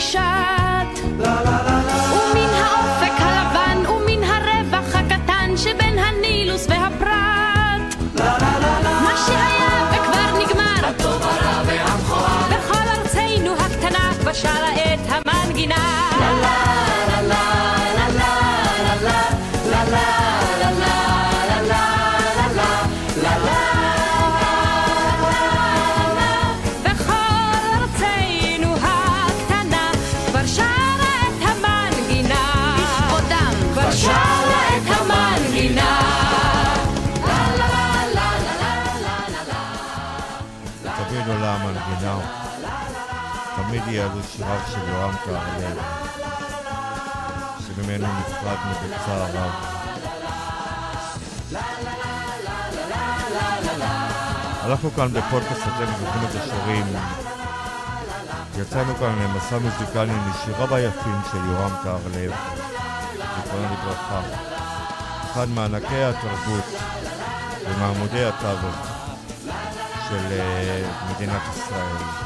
אלייך אני שט ומן האופק הלבן ומן הרווח הקטן שבין הנילוס והפרת מה שהיה וכבר נגמר. הטוב הרע והמכוער. בכל ארצנו הקטנה בשרה את שיריו של יורם טהרלב, שממנו נפרדנו בצער רב. אנחנו כאן בפודקאסט אתם זוכרים את השירים. יצאנו כאן למסע מוזיקלי משיריו היפים של יורם טהרלב, זיכרונו לברכה. אחד מענקי התרבות ומעמודי התווך של אה, מדינת ישראל.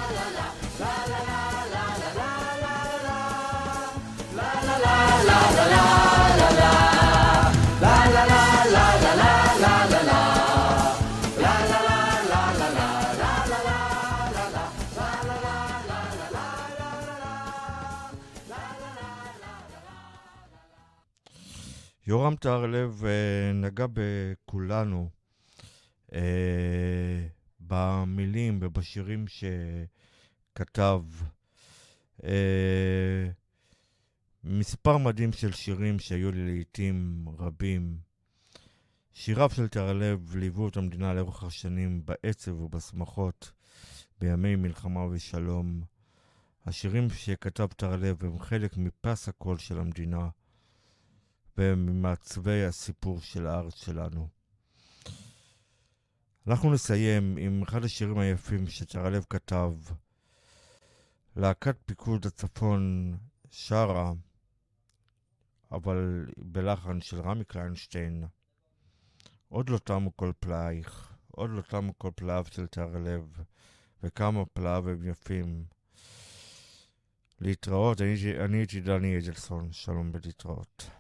יורם טהרלב אה, נגע בכולנו אה, במילים ובשירים שכתב. מספר מדהים של שירים שהיו לי לעיתים רבים. שיריו של טהרלב ליוו את המדינה לאורך השנים בעצב ובשמחות, בימי מלחמה ושלום. השירים שכתב טהרלב הם חלק מפס הקול של המדינה וממעצבי הסיפור של הארץ שלנו. אנחנו נסיים עם אחד השירים היפים שטהרלב כתב. להקת פיקוד הצפון שרה, אבל בלחן של רמי קליינשטיין. עוד לא תמו כל פלאייך, עוד לא תמו כל פלאיו של טהרלב, וכמה פלאיו הם יפים. להתראות, אני הייתי דני אדלסון, שלום ולהתראות.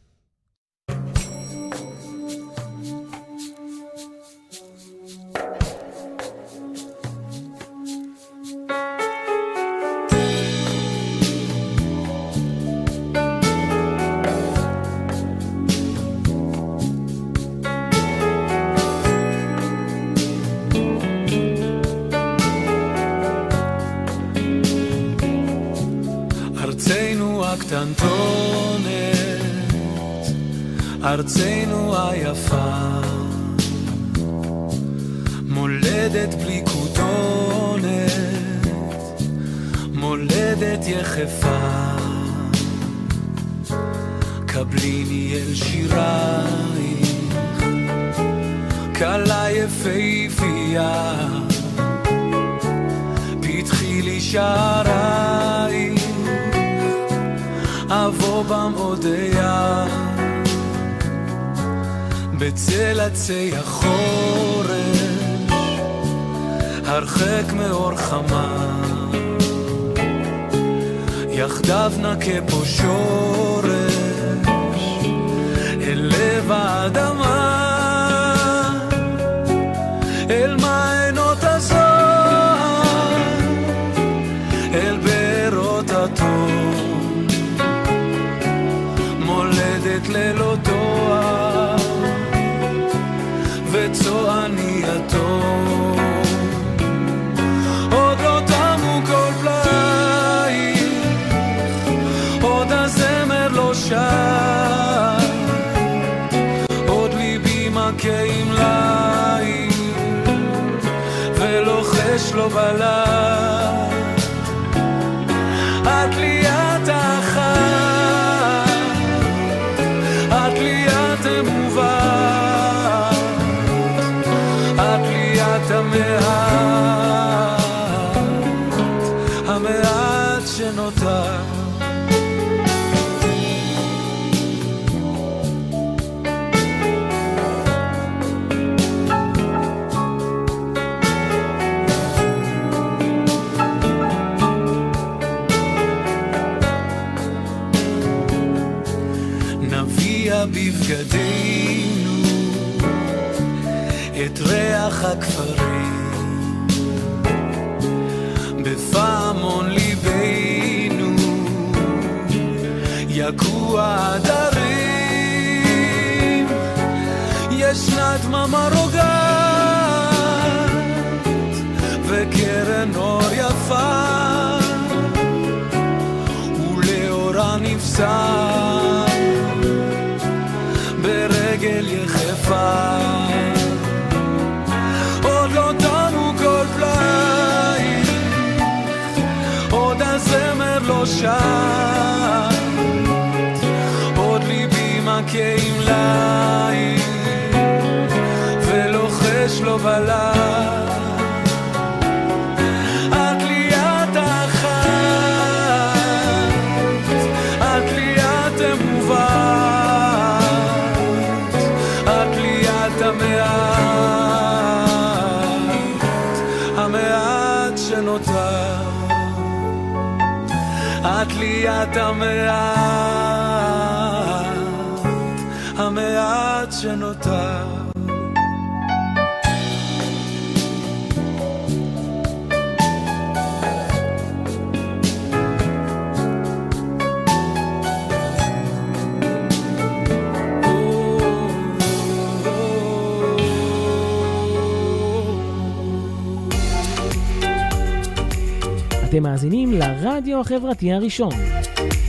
החברתי הראשון.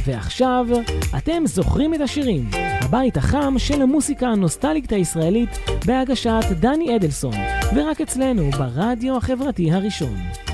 ועכשיו, אתם זוכרים את השירים, הבית החם של המוסיקה הנוסטליקת הישראלית בהגשת דני אדלסון, ורק אצלנו ברדיו החברתי הראשון.